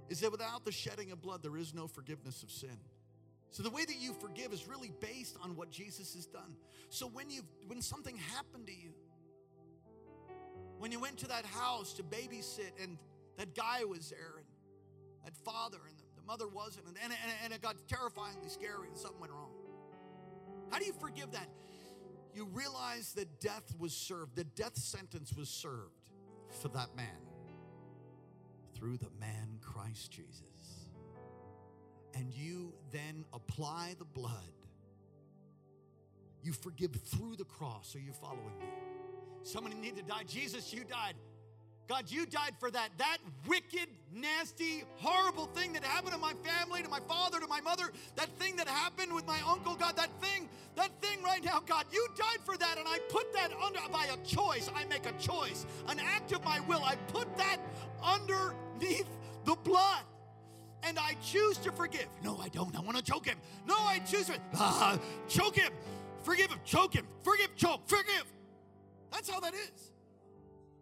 Speaker 2: is that without the shedding of blood, there is no forgiveness of sin. So the way that you forgive is really based on what Jesus has done. So when you when something happened to you, when you went to that house to babysit and that guy was there and that father and the, the mother wasn't and, and, and it got terrifyingly scary and something went wrong. How do you forgive that? You realize that death was served, the death sentence was served for that man through the man Christ Jesus and you then apply the blood. You forgive through the cross. Are you following me? Somebody need to die. Jesus, you died. God, you died for that. That wicked, nasty, horrible thing that happened to my family, to my father, to my mother, that thing that happened with my uncle, God, that thing, that thing right now, God, you died for that. And I put that under by a choice. I make a choice, an act of my will. I put that underneath the blood and I choose to forgive. No, I don't. I want to choke him. No, I choose to uh, choke him. Forgive him. Choke him. Forgive. Choke. Forgive. That's how that is.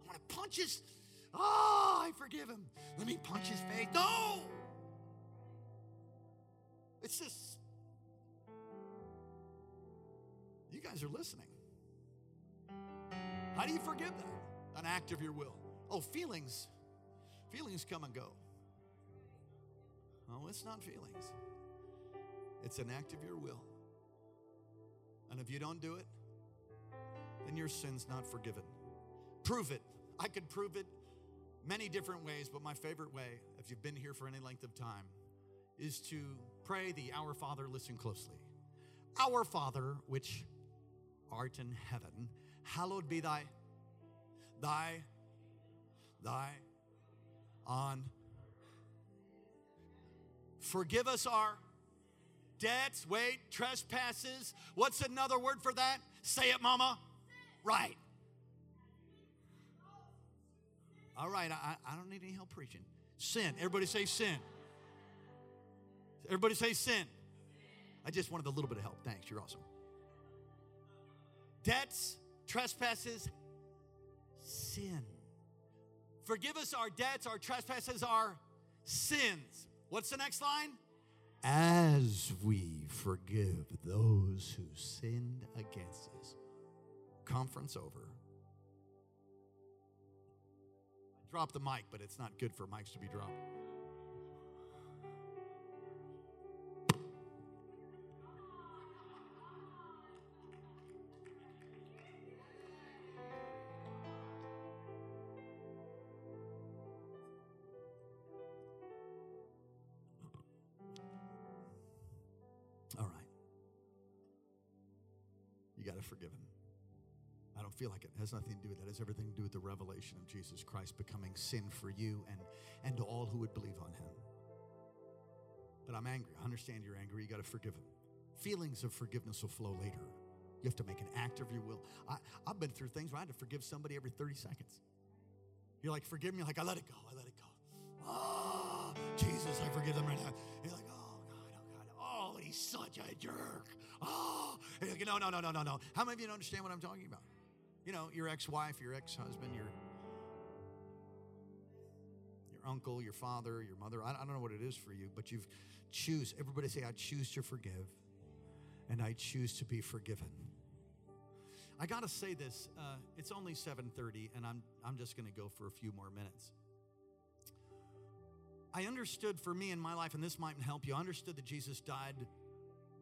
Speaker 2: I want to punch his. Oh, I forgive him. Let me punch his face. No! It's just, you guys are listening. How do you forgive that? An act of your will. Oh, feelings. Feelings come and go. Oh, it's not feelings, it's an act of your will. And if you don't do it, then your sin's not forgiven. Prove it. I could prove it many different ways, but my favorite way, if you've been here for any length of time, is to pray the Our Father, listen closely. Our Father, which art in heaven, hallowed be thy, thy, thy, on. Forgive us our debts, wait, trespasses. What's another word for that? Say it, mama. Right. All right, I, I don't need any help preaching. Sin. Everybody say sin. Everybody say sin. I just wanted a little bit of help. Thanks. You're awesome. Debts, trespasses, sin. Forgive us our debts, our trespasses, our sins. What's the next line? As we forgive those who sinned against us. Conference over. I dropped the mic, but it's not good for mics to be dropped. You got to forgive him. I don't feel like it. it has nothing to do with that. It has everything to do with the revelation of Jesus Christ becoming sin for you and, and to all who would believe on him. But I'm angry. I understand you're angry. You got to forgive him. Feelings of forgiveness will flow later. You have to make an act of your will. I, I've been through things where I had to forgive somebody every 30 seconds. You're like, forgive me. Like, I let it go. I let it go. Oh, Jesus, I forgive them right now. You're like, he's such a jerk. Oh, no, no, no, no, no, no. How many of you don't understand what I'm talking about? You know, your ex-wife, your ex-husband, your your uncle, your father, your mother. I, I don't know what it is for you, but you've choose. Everybody say, I choose to forgive, and I choose to be forgiven. I gotta say this. Uh, it's only 7:30, and I'm I'm just gonna go for a few more minutes. I understood for me in my life, and this might help you. I understood that Jesus died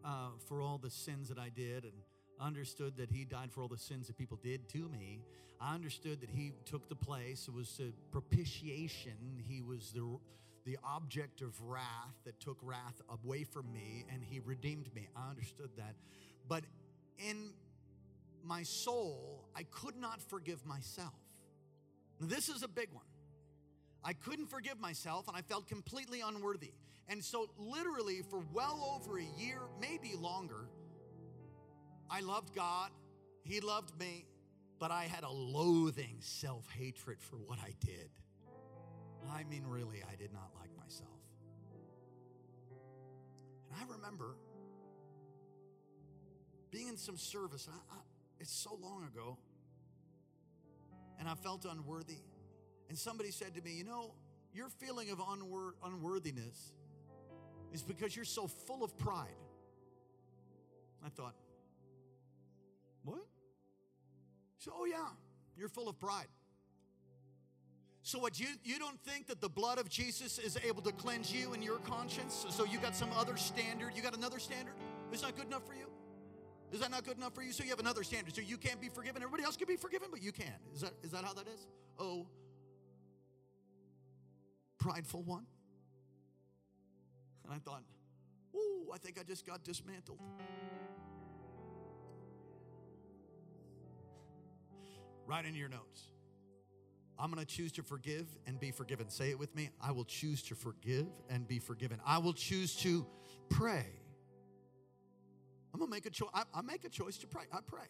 Speaker 2: uh, for all the sins that I did, and understood that He died for all the sins that people did to me. I understood that He took the place. It was a propitiation. He was the the object of wrath that took wrath away from me, and He redeemed me. I understood that, but in my soul, I could not forgive myself. Now, this is a big one. I couldn't forgive myself and I felt completely unworthy. And so, literally, for well over a year, maybe longer, I loved God, He loved me, but I had a loathing self hatred for what I did. I mean, really, I did not like myself. And I remember being in some service, I, I, it's so long ago, and I felt unworthy. And somebody said to me, You know, your feeling of unwor- unworthiness is because you're so full of pride. I thought, What? So, oh, yeah, you're full of pride. So what you you don't think that the blood of Jesus is able to cleanse you and your conscience? So you got some other standard? You got another standard? Is that good enough for you? Is that not good enough for you? So you have another standard. So you can't be forgiven. Everybody else can be forgiven, but you can't. Is that is that how that is? Oh, prideful one. And I thought, oh, I think I just got dismantled. Write in your notes. I'm going to choose to forgive and be forgiven. Say it with me. I will choose to forgive and be forgiven. I will choose to pray. I'm going to make a choice. I, make a choice to pray. I pray.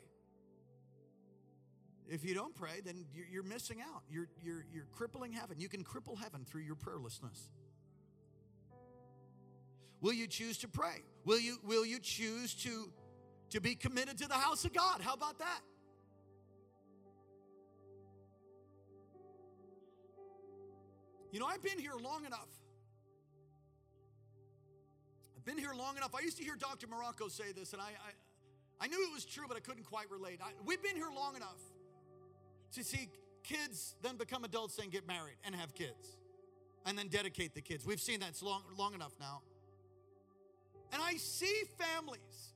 Speaker 2: If you don't pray, then you're, you're missing out. You're, you're, you're crippling heaven. You can cripple heaven through your prayerlessness. Will you choose to pray? Will you, will you choose to, to be committed to the house of God? How about that? You know, I've been here long enough. I've been here long enough. I used to hear Dr. Morocco say this, and I, I, I knew it was true, but I couldn't quite relate. I, we've been here long enough to see kids then become adults and get married and have kids and then dedicate the kids. We've seen that it's long, long enough now. And I see families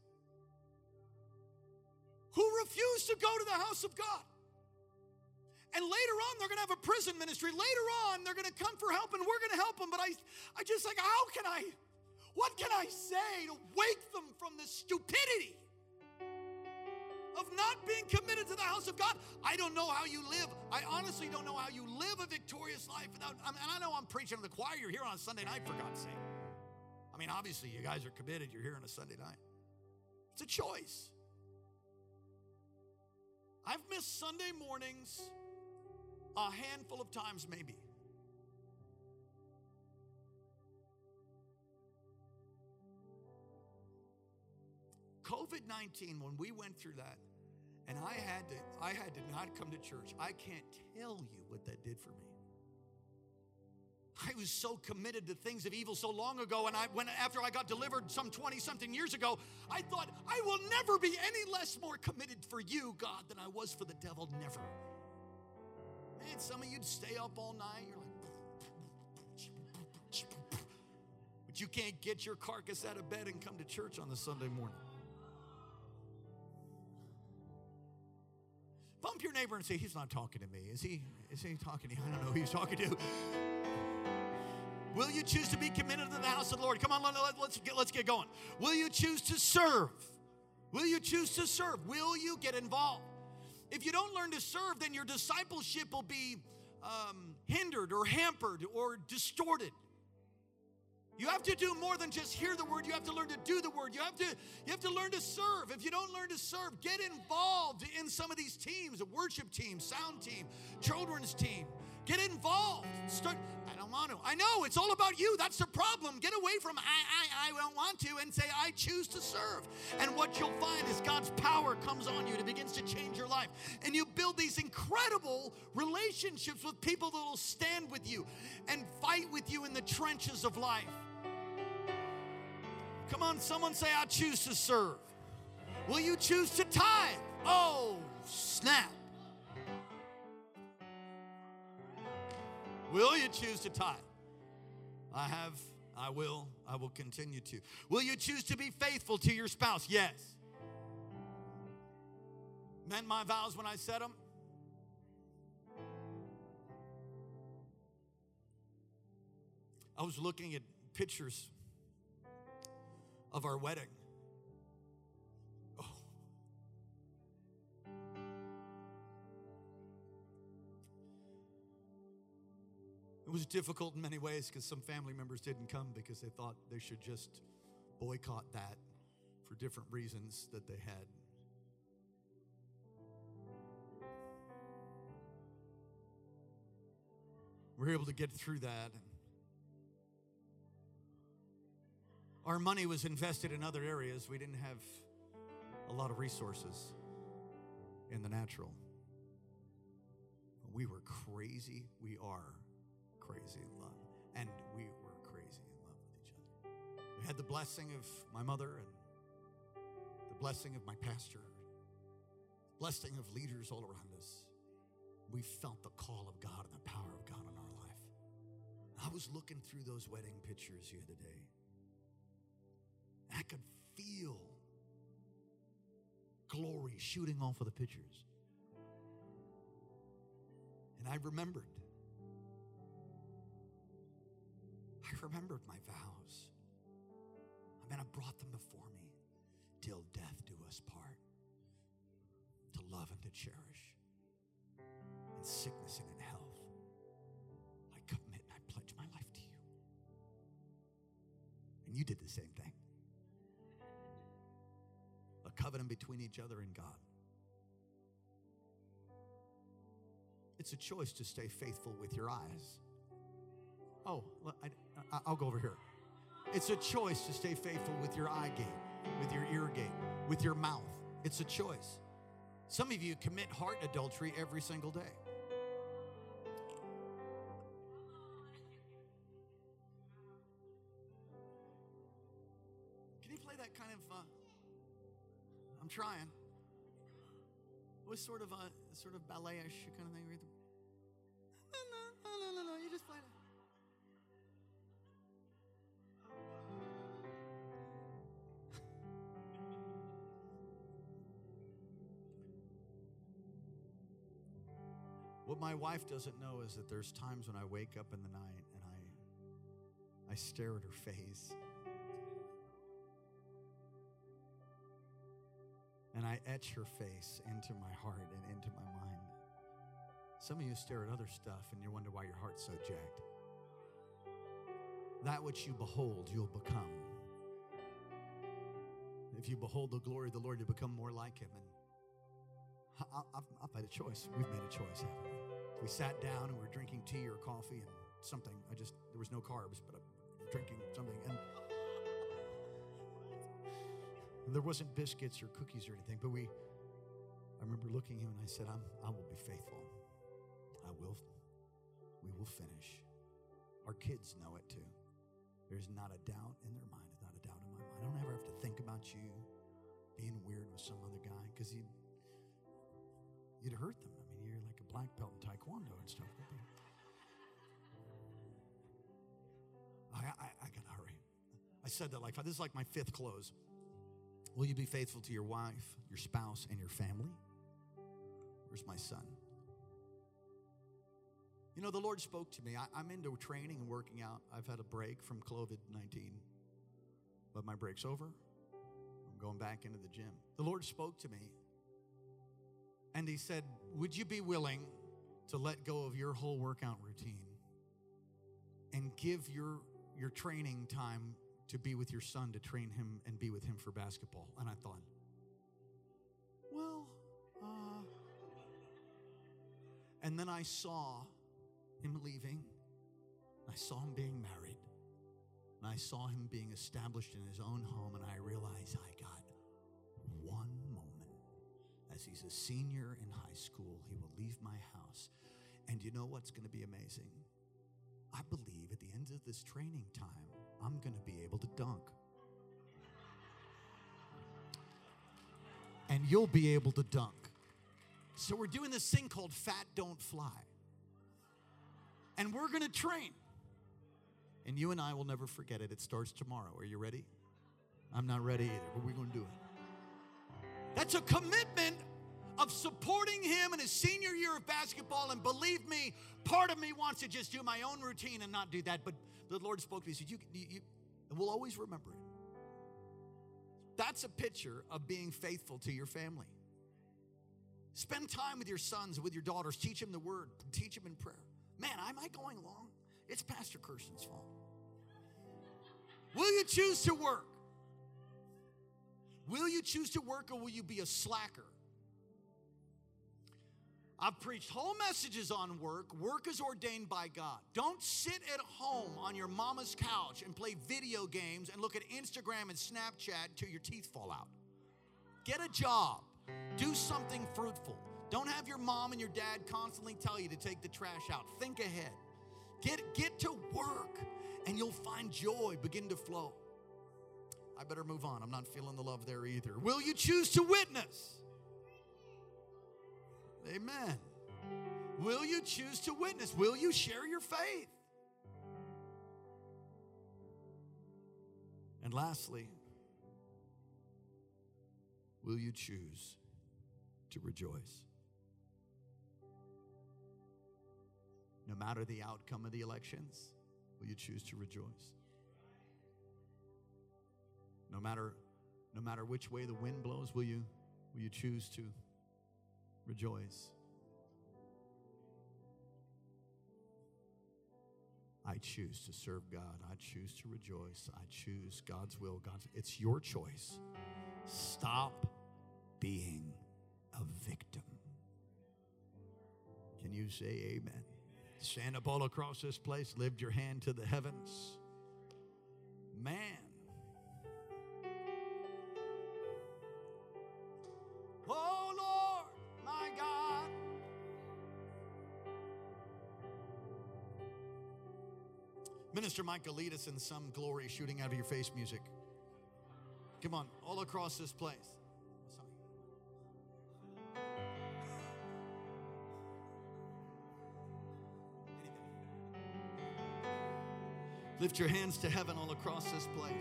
Speaker 2: who refuse to go to the house of God. And later on, they're going to have a prison ministry. Later on, they're going to come for help and we're going to help them. But I, I just like, how can I, what can I say to wake them from this stupidity? of not being committed to the house of God. I don't know how you live. I honestly don't know how you live a victorious life without. and I know I'm preaching to the choir. You're here on Sunday night, for God's sake. I mean, obviously, you guys are committed. You're here on a Sunday night. It's a choice. I've missed Sunday mornings a handful of times, maybe. COVID 19, when we went through that, and I had to, I had to not come to church. I can't tell you what that did for me. I was so committed to things of evil so long ago, and I when after I got delivered some 20 something years ago, I thought I will never be any less more committed for you, God, than I was for the devil. Never. Man, some of you'd stay up all night. You're like, but you can't get your carcass out of bed and come to church on the Sunday morning. Bump your neighbor and say, He's not talking to me. Is he? Is he talking to you? I don't know who he's talking to. Will you choose to be committed to the house of the Lord? Come on, let's get, let's get going. Will you choose to serve? Will you choose to serve? Will you get involved? If you don't learn to serve, then your discipleship will be um, hindered or hampered or distorted. You have to do more than just hear the word. You have to learn to do the word. You have to, you have to learn to serve. If you don't learn to serve, get involved in some of these teams, a worship team, sound team, children's team. Get involved. Start. I don't want to. I know it's all about you. That's the problem. Get away from I, I, I don't want to and say, I choose to serve. And what you'll find is God's power comes on you and it begins to change your life. And you build these incredible relationships with people that will stand with you and fight with you in the trenches of life. Come on, someone say, I choose to serve. Will you choose to tithe? Oh, snap. Will you choose to tithe? I have, I will, I will continue to. Will you choose to be faithful to your spouse? Yes. Meant my vows when I said them? I was looking at pictures of our wedding. It was difficult in many ways because some family members didn't come because they thought they should just boycott that for different reasons that they had. We were able to get through that. Our money was invested in other areas. We didn't have a lot of resources in the natural. We were crazy. We are crazy in love. And we were crazy in love with each other. We had the blessing of my mother and the blessing of my pastor, blessing of leaders all around us. We felt the call of God and the power of God in our life. I was looking through those wedding pictures the other day. I could feel glory shooting off of the pictures. And I remembered. I remembered my vows. I mean, I brought them before me till death do us part, to love and to cherish, in sickness and in health. I commit and I pledge my life to you. And you did the same thing a covenant between each other and God. It's a choice to stay faithful with your eyes. Oh, I, will go over here. It's a choice to stay faithful with your eye gate, with your ear gate, with your mouth. It's a choice. Some of you commit heart adultery every single day. Can you play that kind of? Uh, I'm trying. It was sort of a sort of balletish kind of thing. You just play it. My wife doesn't know is that there's times when I wake up in the night and I I stare at her face. And I etch her face into my heart and into my mind. Some of you stare at other stuff and you wonder why your heart's so jacked. That which you behold, you'll become. If you behold the glory of the Lord, you become more like Him. And I- I've made a choice. We've made a choice, haven't we? We sat down and we were drinking tea or coffee and something. I just, there was no carbs, but I'm drinking something. And there wasn't biscuits or cookies or anything, but we, I remember looking at him and I said, I'm, I will be faithful. I will, we will finish. Our kids know it too. There's not a doubt in their mind, not a doubt in my mind. I don't ever have to think about you being weird with some other guy because you'd, you'd hurt them. Black belt in taekwondo and stuff. I, I, I gotta hurry. I said that like, this is like my fifth close. Will you be faithful to your wife, your spouse, and your family? Where's my son? You know, the Lord spoke to me. I, am into training and working out. I've had a break from COVID 19, but my break's over. I'm going back into the gym. The Lord spoke to me and He said, Would you be willing to let go of your whole workout routine and give your, your training time to be with your son to train him and be with him for basketball. And I thought, well, uh. And then I saw him leaving. I saw him being married. And I saw him being established in his own home. And I realized I got. As he's a senior in high school, he will leave my house. And you know what's going to be amazing? I believe at the end of this training time, I'm going to be able to dunk. And you'll be able to dunk. So we're doing this thing called Fat Don't Fly. And we're going to train. And you and I will never forget it. It starts tomorrow. Are you ready? I'm not ready either, but we're going to do it. That's a commitment of supporting him in his senior year of basketball. And believe me, part of me wants to just do my own routine and not do that. But the Lord spoke to me. He said, you, you, you, and we'll always remember it. That's a picture of being faithful to your family. Spend time with your sons, with your daughters. Teach them the word, teach them in prayer. Man, am I going long? It's Pastor Kirsten's fault. Will you choose to work? Will you choose to work or will you be a slacker? I've preached whole messages on work. Work is ordained by God. Don't sit at home on your mama's couch and play video games and look at Instagram and Snapchat until your teeth fall out. Get a job. Do something fruitful. Don't have your mom and your dad constantly tell you to take the trash out. Think ahead. Get, get to work and you'll find joy begin to flow. I better move on. I'm not feeling the love there either. Will you choose to witness? Amen. Will you choose to witness? Will you share your faith? And lastly, will you choose to rejoice? No matter the outcome of the elections, will you choose to rejoice? No matter no matter which way the wind blows, will you will you choose to rejoice. I choose to serve God. I choose to rejoice. I choose God's will. God's it's your choice. Stop being a victim. Can you say amen? Stand up all across this place, lift your hand to the heavens. Man, Minister Michael, lead us in some glory shooting out of your face music. Come on, all across this place. Lift your hands to heaven all across this place.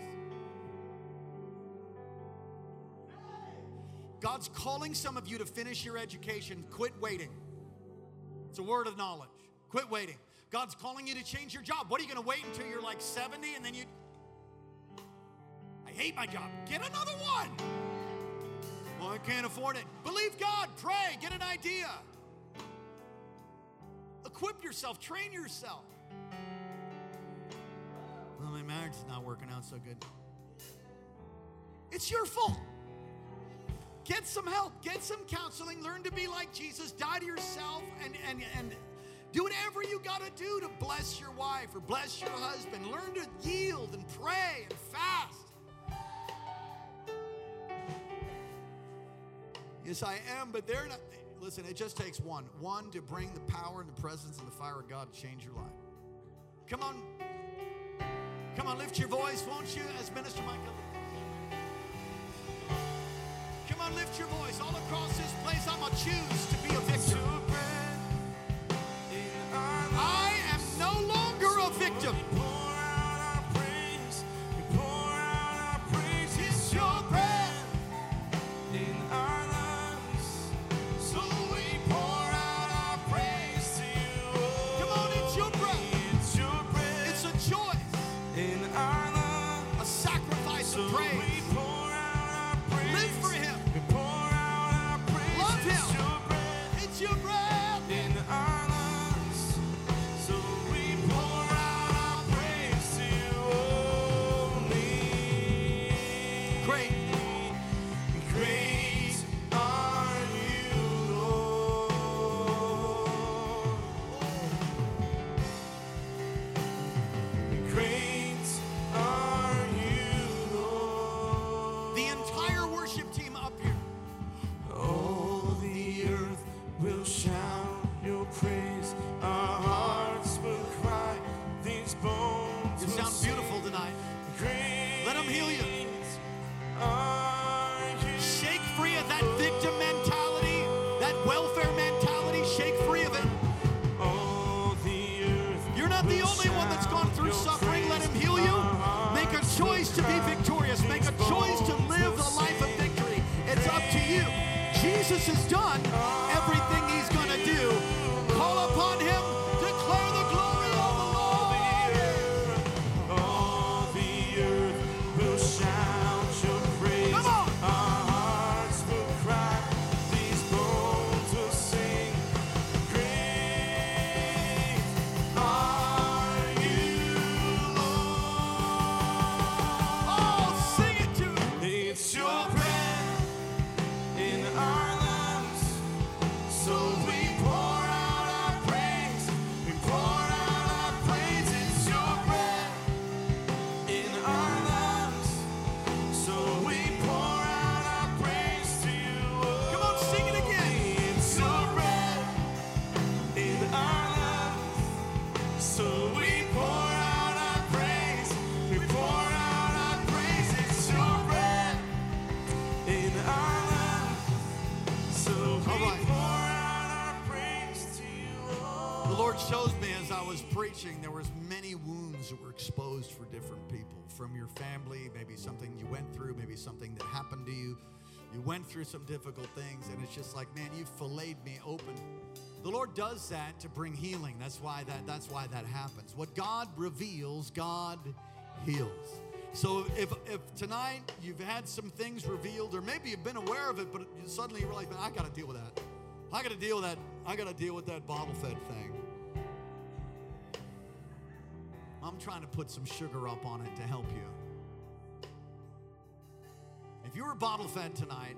Speaker 2: God's calling some of you to finish your education. Quit waiting. It's a word of knowledge. Quit waiting. God's calling you to change your job. What are you going to wait until you're like 70 and then you. I hate my job. Get another one. Well, I can't afford it. Believe God. Pray. Get an idea. Equip yourself. Train yourself. Well, my marriage is not working out so good. It's your fault. Get some help, get some counseling, learn to be like Jesus, die to yourself, and, and, and do whatever you got to do to bless your wife or bless your husband. Learn to yield and pray and fast. Yes, I am, but they're not. Listen, it just takes one. One to bring the power and the presence and the fire of God to change your life. Come on. Come on, lift your voice, won't you, as Minister Michael? Come on, lift your voice all across this place. I'm going to choose to be a victor. I Your family, maybe something you went through, maybe something that happened to you. You went through some difficult things, and it's just like, man, you filleted me open. The Lord does that to bring healing. That's why that that's why that happens. What God reveals, God heals. So if if tonight you've had some things revealed, or maybe you've been aware of it, but suddenly you realize, man, I got to deal with that. I got to deal with that. I got to deal with that bottle fed thing. I'm trying to put some sugar up on it to help you. If you were bottle fed tonight,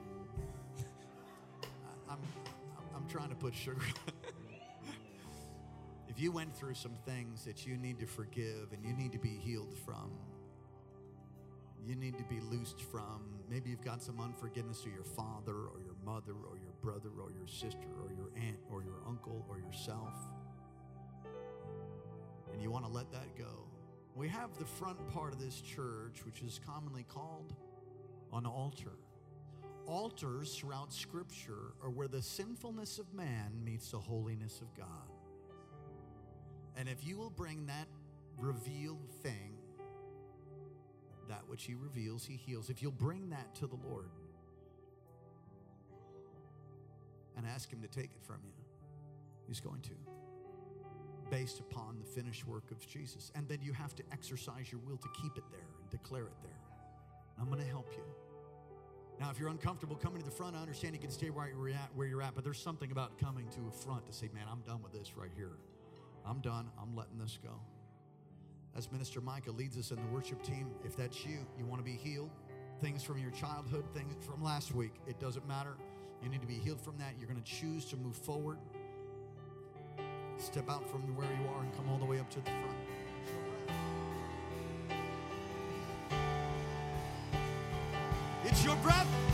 Speaker 2: I'm, I'm trying to put sugar. if you went through some things that you need to forgive and you need to be healed from, you need to be loosed from. Maybe you've got some unforgiveness to your father or your mother or your brother or your sister or your aunt or your uncle or yourself. And you want to let that go. We have the front part of this church, which is commonly called an altar. Altars throughout Scripture are where the sinfulness of man meets the holiness of God. And if you will bring that revealed thing, that which He reveals, He heals, if you'll bring that to the Lord and ask Him to take it from you, He's going to, based upon the finished work of Jesus. And then you have to exercise your will to keep it there and declare it there. And I'm going to help you. Now, if you're uncomfortable coming to the front, I understand you can stay where you're at, where you're at, but there's something about coming to a front to say, man, I'm done with this right here. I'm done. I'm letting this go. As Minister Micah leads us in the worship team, if that's you, you want to be healed, things from your childhood, things from last week, it doesn't matter. You need to be healed from that. You're going to choose to move forward. Step out from where you are and come all the way up to the front. It's your breath.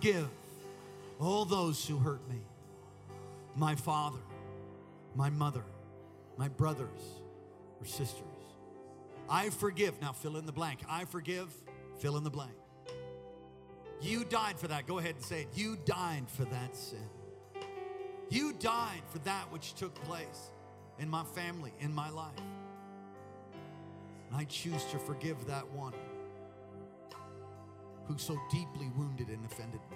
Speaker 2: Forgive all those who hurt me my father, my mother, my brothers or sisters. I forgive. Now fill in the blank. I forgive, fill in the blank. You died for that. Go ahead and say it. You died for that sin. You died for that which took place in my family, in my life. And I choose to forgive that one who so deeply wounded and offended me.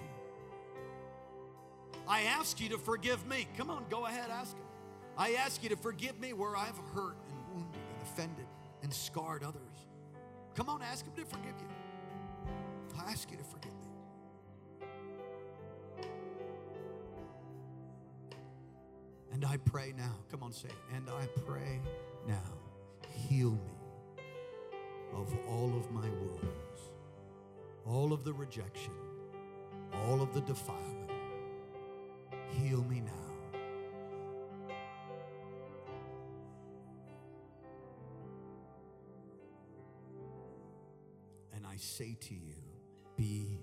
Speaker 2: I ask you to forgive me. Come on, go ahead, ask him. I ask you to forgive me where I've hurt and wounded and offended and scarred others. Come on, ask him to forgive you. I ask you to forgive me. And I pray now. Come on, say. And I pray now. Heal me of all of my wounds, all of the rejection, all of the defilement. Heal me now. And I say to you, be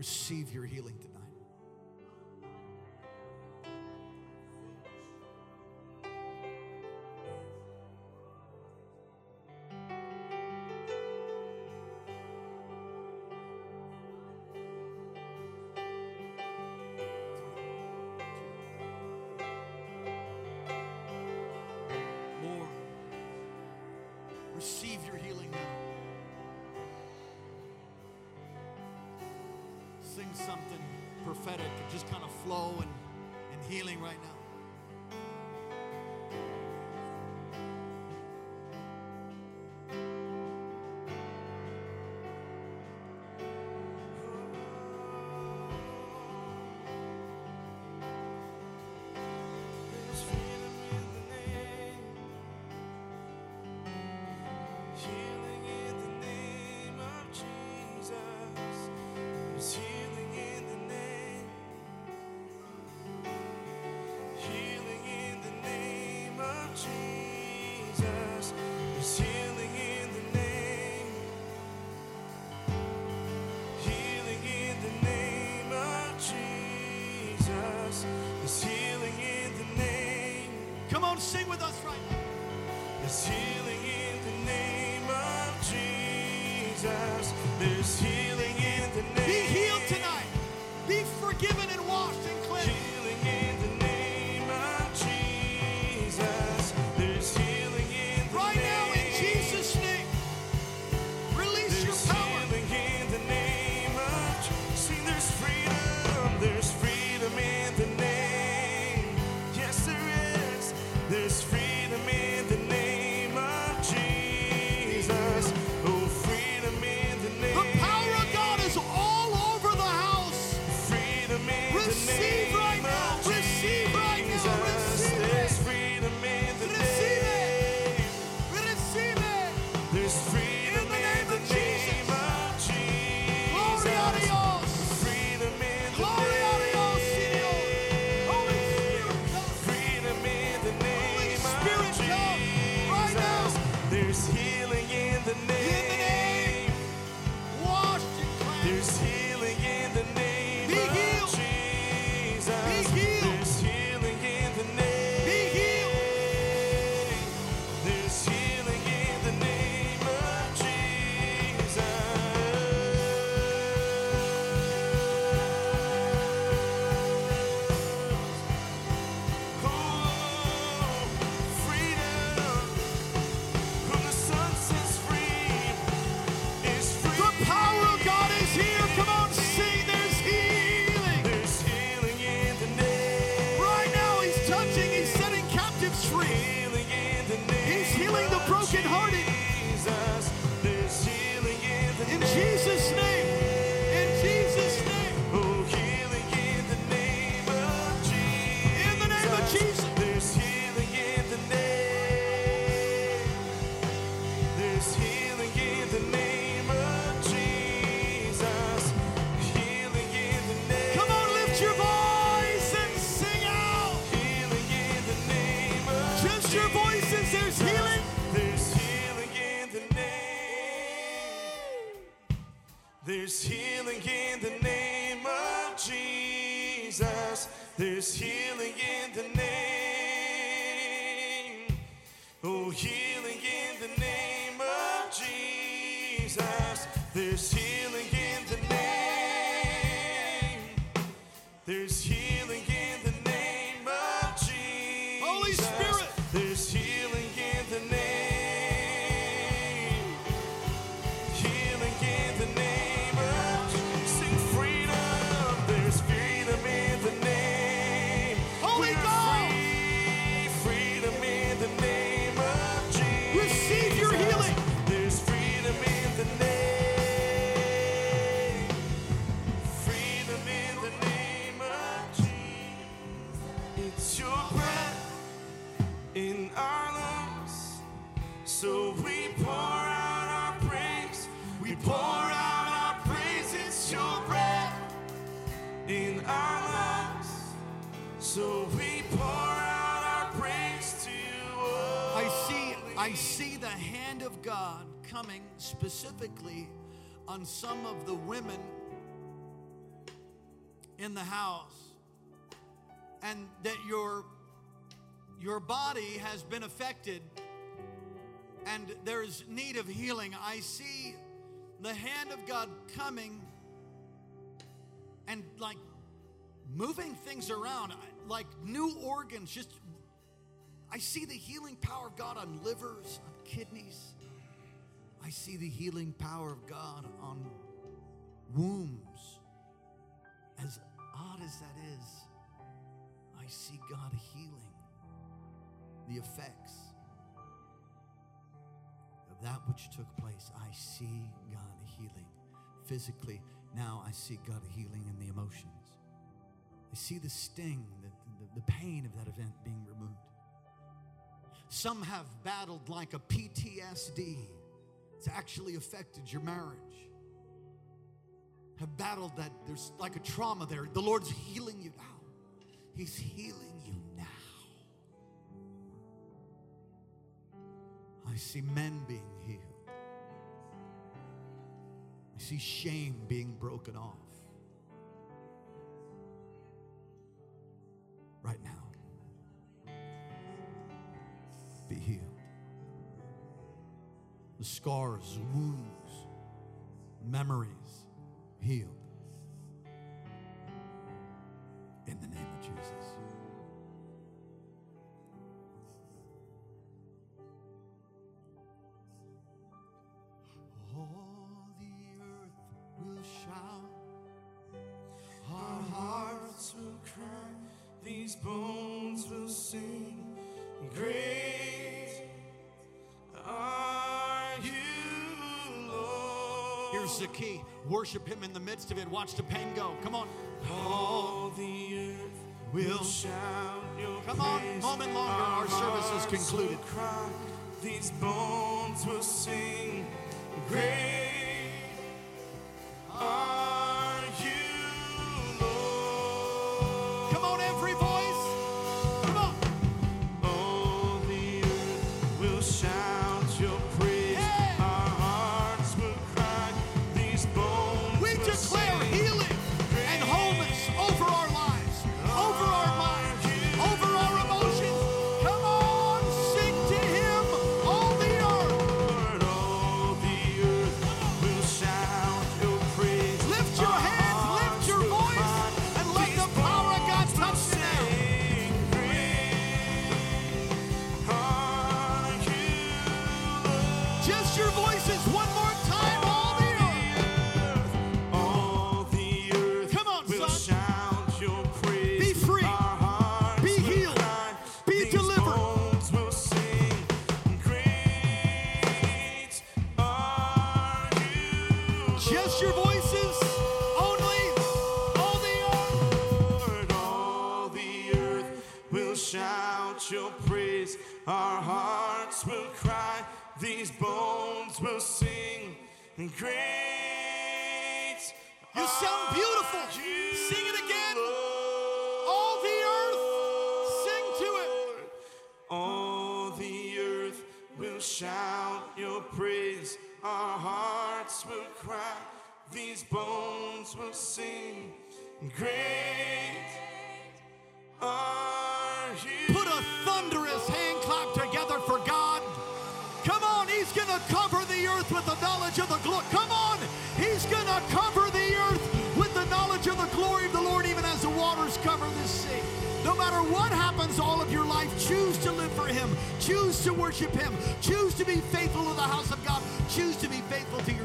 Speaker 2: Receive your healing tonight.
Speaker 3: There's healing in the name.
Speaker 2: Come on, sing with us right now.
Speaker 3: There's healing in the name of Jesus. There's healing.
Speaker 2: specifically on some of the women in the house, and that your, your body has been affected and there's need of healing. I see the hand of God coming and like moving things around, like new organs, just I see the healing power of God on livers, on kidneys, I see the healing power of God on wombs. As odd as that is, I see God healing the effects of that which took place. I see God healing physically. Now I see God healing in the emotions. I see the sting, the, the, the pain of that event being removed. Some have battled like a PTSD it's actually affected your marriage. Have battled that. There's like a trauma there. The Lord's healing you now. He's healing you now. I see men being healed. I see shame being broken off. Right now. Be healed
Speaker 3: scars, wounds, memories healed.
Speaker 2: Here's the key worship Him in the midst of it. Watch the pain go. Come on.
Speaker 3: All the earth
Speaker 2: Will.
Speaker 3: shout your
Speaker 2: Come on, moment longer, our service is concluded.
Speaker 3: cry, these bones will sing. Great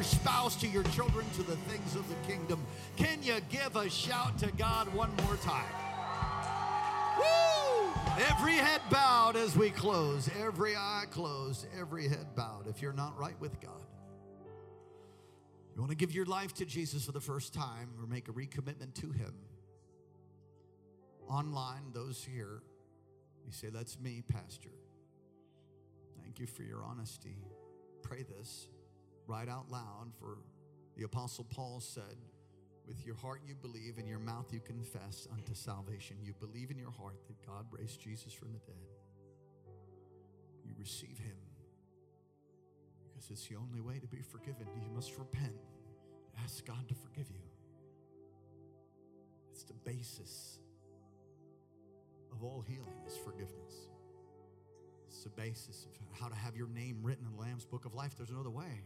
Speaker 2: spouse, to your children, to the things of the kingdom. Can you give a shout to God one more time? Woo! Every head bowed as we close, every eye closed, every head bowed. If you're not right with God, you want to give your life to Jesus for the first time or make a recommitment to Him. Online, those here, you say, That's me, Pastor. Thank you for your honesty. Pray this right out loud, for the Apostle Paul said, with your heart you believe, and your mouth you confess unto salvation. You believe in your heart that God raised Jesus from the dead. You receive him because it's the only way to be forgiven. You must repent. Ask God to forgive you. It's the basis of all healing is forgiveness. It's the basis of how to have your name written in the Lamb's book of life. There's no other way.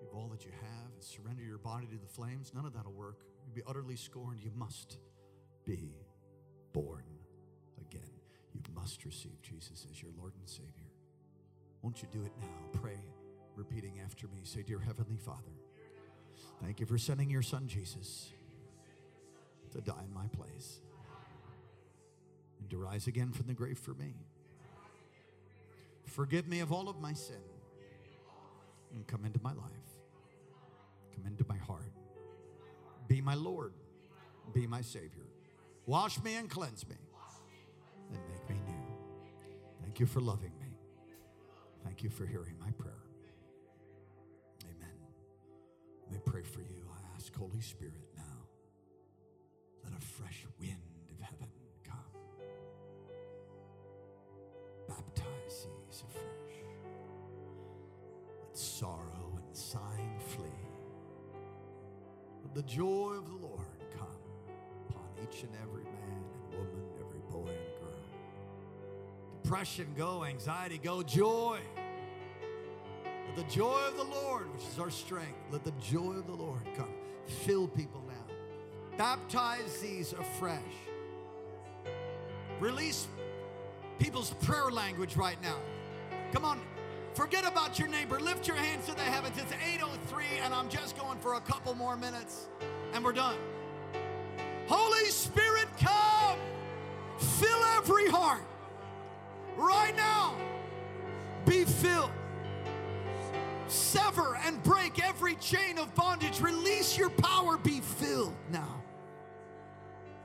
Speaker 2: Give all that you have and surrender your body to the flames. None of that'll work. You'll be utterly scorned. You must be born again. You must receive Jesus as your Lord and Savior. Won't you do it now? Pray, repeating after me. Say, Dear Heavenly Father, thank you for sending your Son Jesus to die in my place and to rise again from the grave for me. Forgive me of all of my sin and come into my life. Come into my heart. Be my Lord. Be my Savior. Wash me and cleanse me and make me new. Thank you for loving me. Thank you for hearing my prayer. Amen. Let me pray for you. I ask, Holy Spirit, now, let a fresh wind of heaven come. Baptize these afresh. Let sorrow and sighing flee. The joy of the Lord come upon each and every man and woman, every boy and girl. Depression go, anxiety go, joy. Let the joy of the Lord, which is our strength, let the joy of the Lord come. Fill people now. Baptize these afresh. Release people's prayer language right now. Come on. Forget about your neighbor. Lift your hands to the heavens. It's 8:03 and I'm just going for a couple more minutes and we're done. Holy Spirit, come. Fill every heart. Right now. Be filled. Sever and break every chain of bondage. Release your power. Be filled now.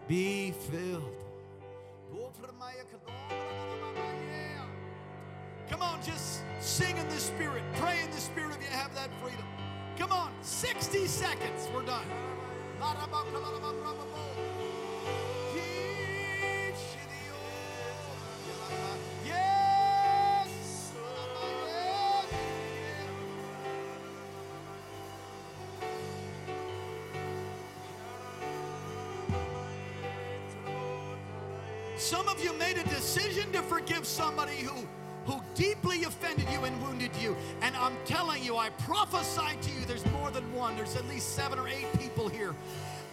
Speaker 2: Be filled. Sing in the Spirit. Pray in the Spirit if you have that freedom. Come on, 60 seconds. We're done. Some of you made a decision to forgive somebody who who deeply offended you and wounded you. And I'm telling you, I prophesy to you, there's more than one, there's at least seven or eight people here.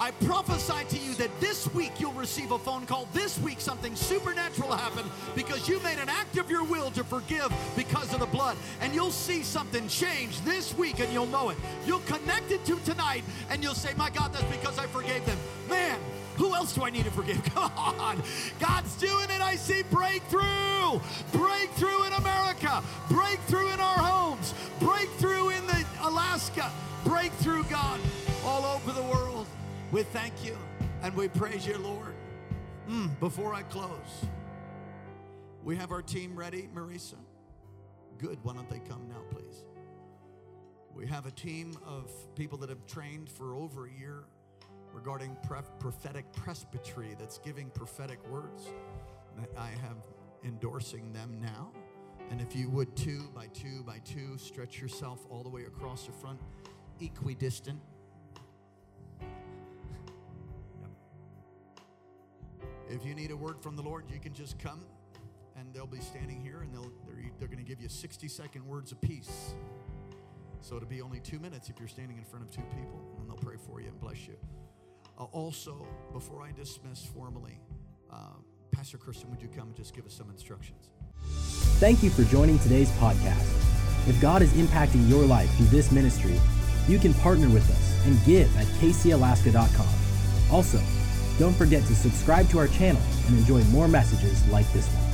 Speaker 2: I prophesy to you that this week you'll receive a phone call. This week something supernatural will happen because you made an act of your will to forgive because of the blood. And you'll see something change this week and you'll know it. You'll connect it to tonight and you'll say, My God, that's because I forgave them. Man, who else do I need to forgive? Come on. God's doing it. I see breakthrough. Breakthrough in America. Breakthrough in our homes. Breakthrough in the Alaska. Breakthrough, God, all over the world. We thank you and we praise you, Lord. Mm, before I close, we have our team ready, Marisa. Good. Why don't they come now, please? We have a team of people that have trained for over a year regarding prophetic presbytery that's giving prophetic words. I have endorsing them now. And if you would, two by two by two, stretch yourself all the way across the front, equidistant. If you need a word from the Lord, you can just come and they'll be standing here and they'll, they're, they're going to give you 60 second words peace. So it'll be only two minutes if you're standing in front of two people, and they'll pray for you and bless you. Uh, also, before I dismiss formally, uh, Pastor Christian, would you come and just give us some instructions?
Speaker 1: Thank you for joining today's podcast. If God is impacting your life through this ministry, you can partner with us and give at kcalaska.com. Also, don't forget to subscribe to our channel and enjoy more messages like this one.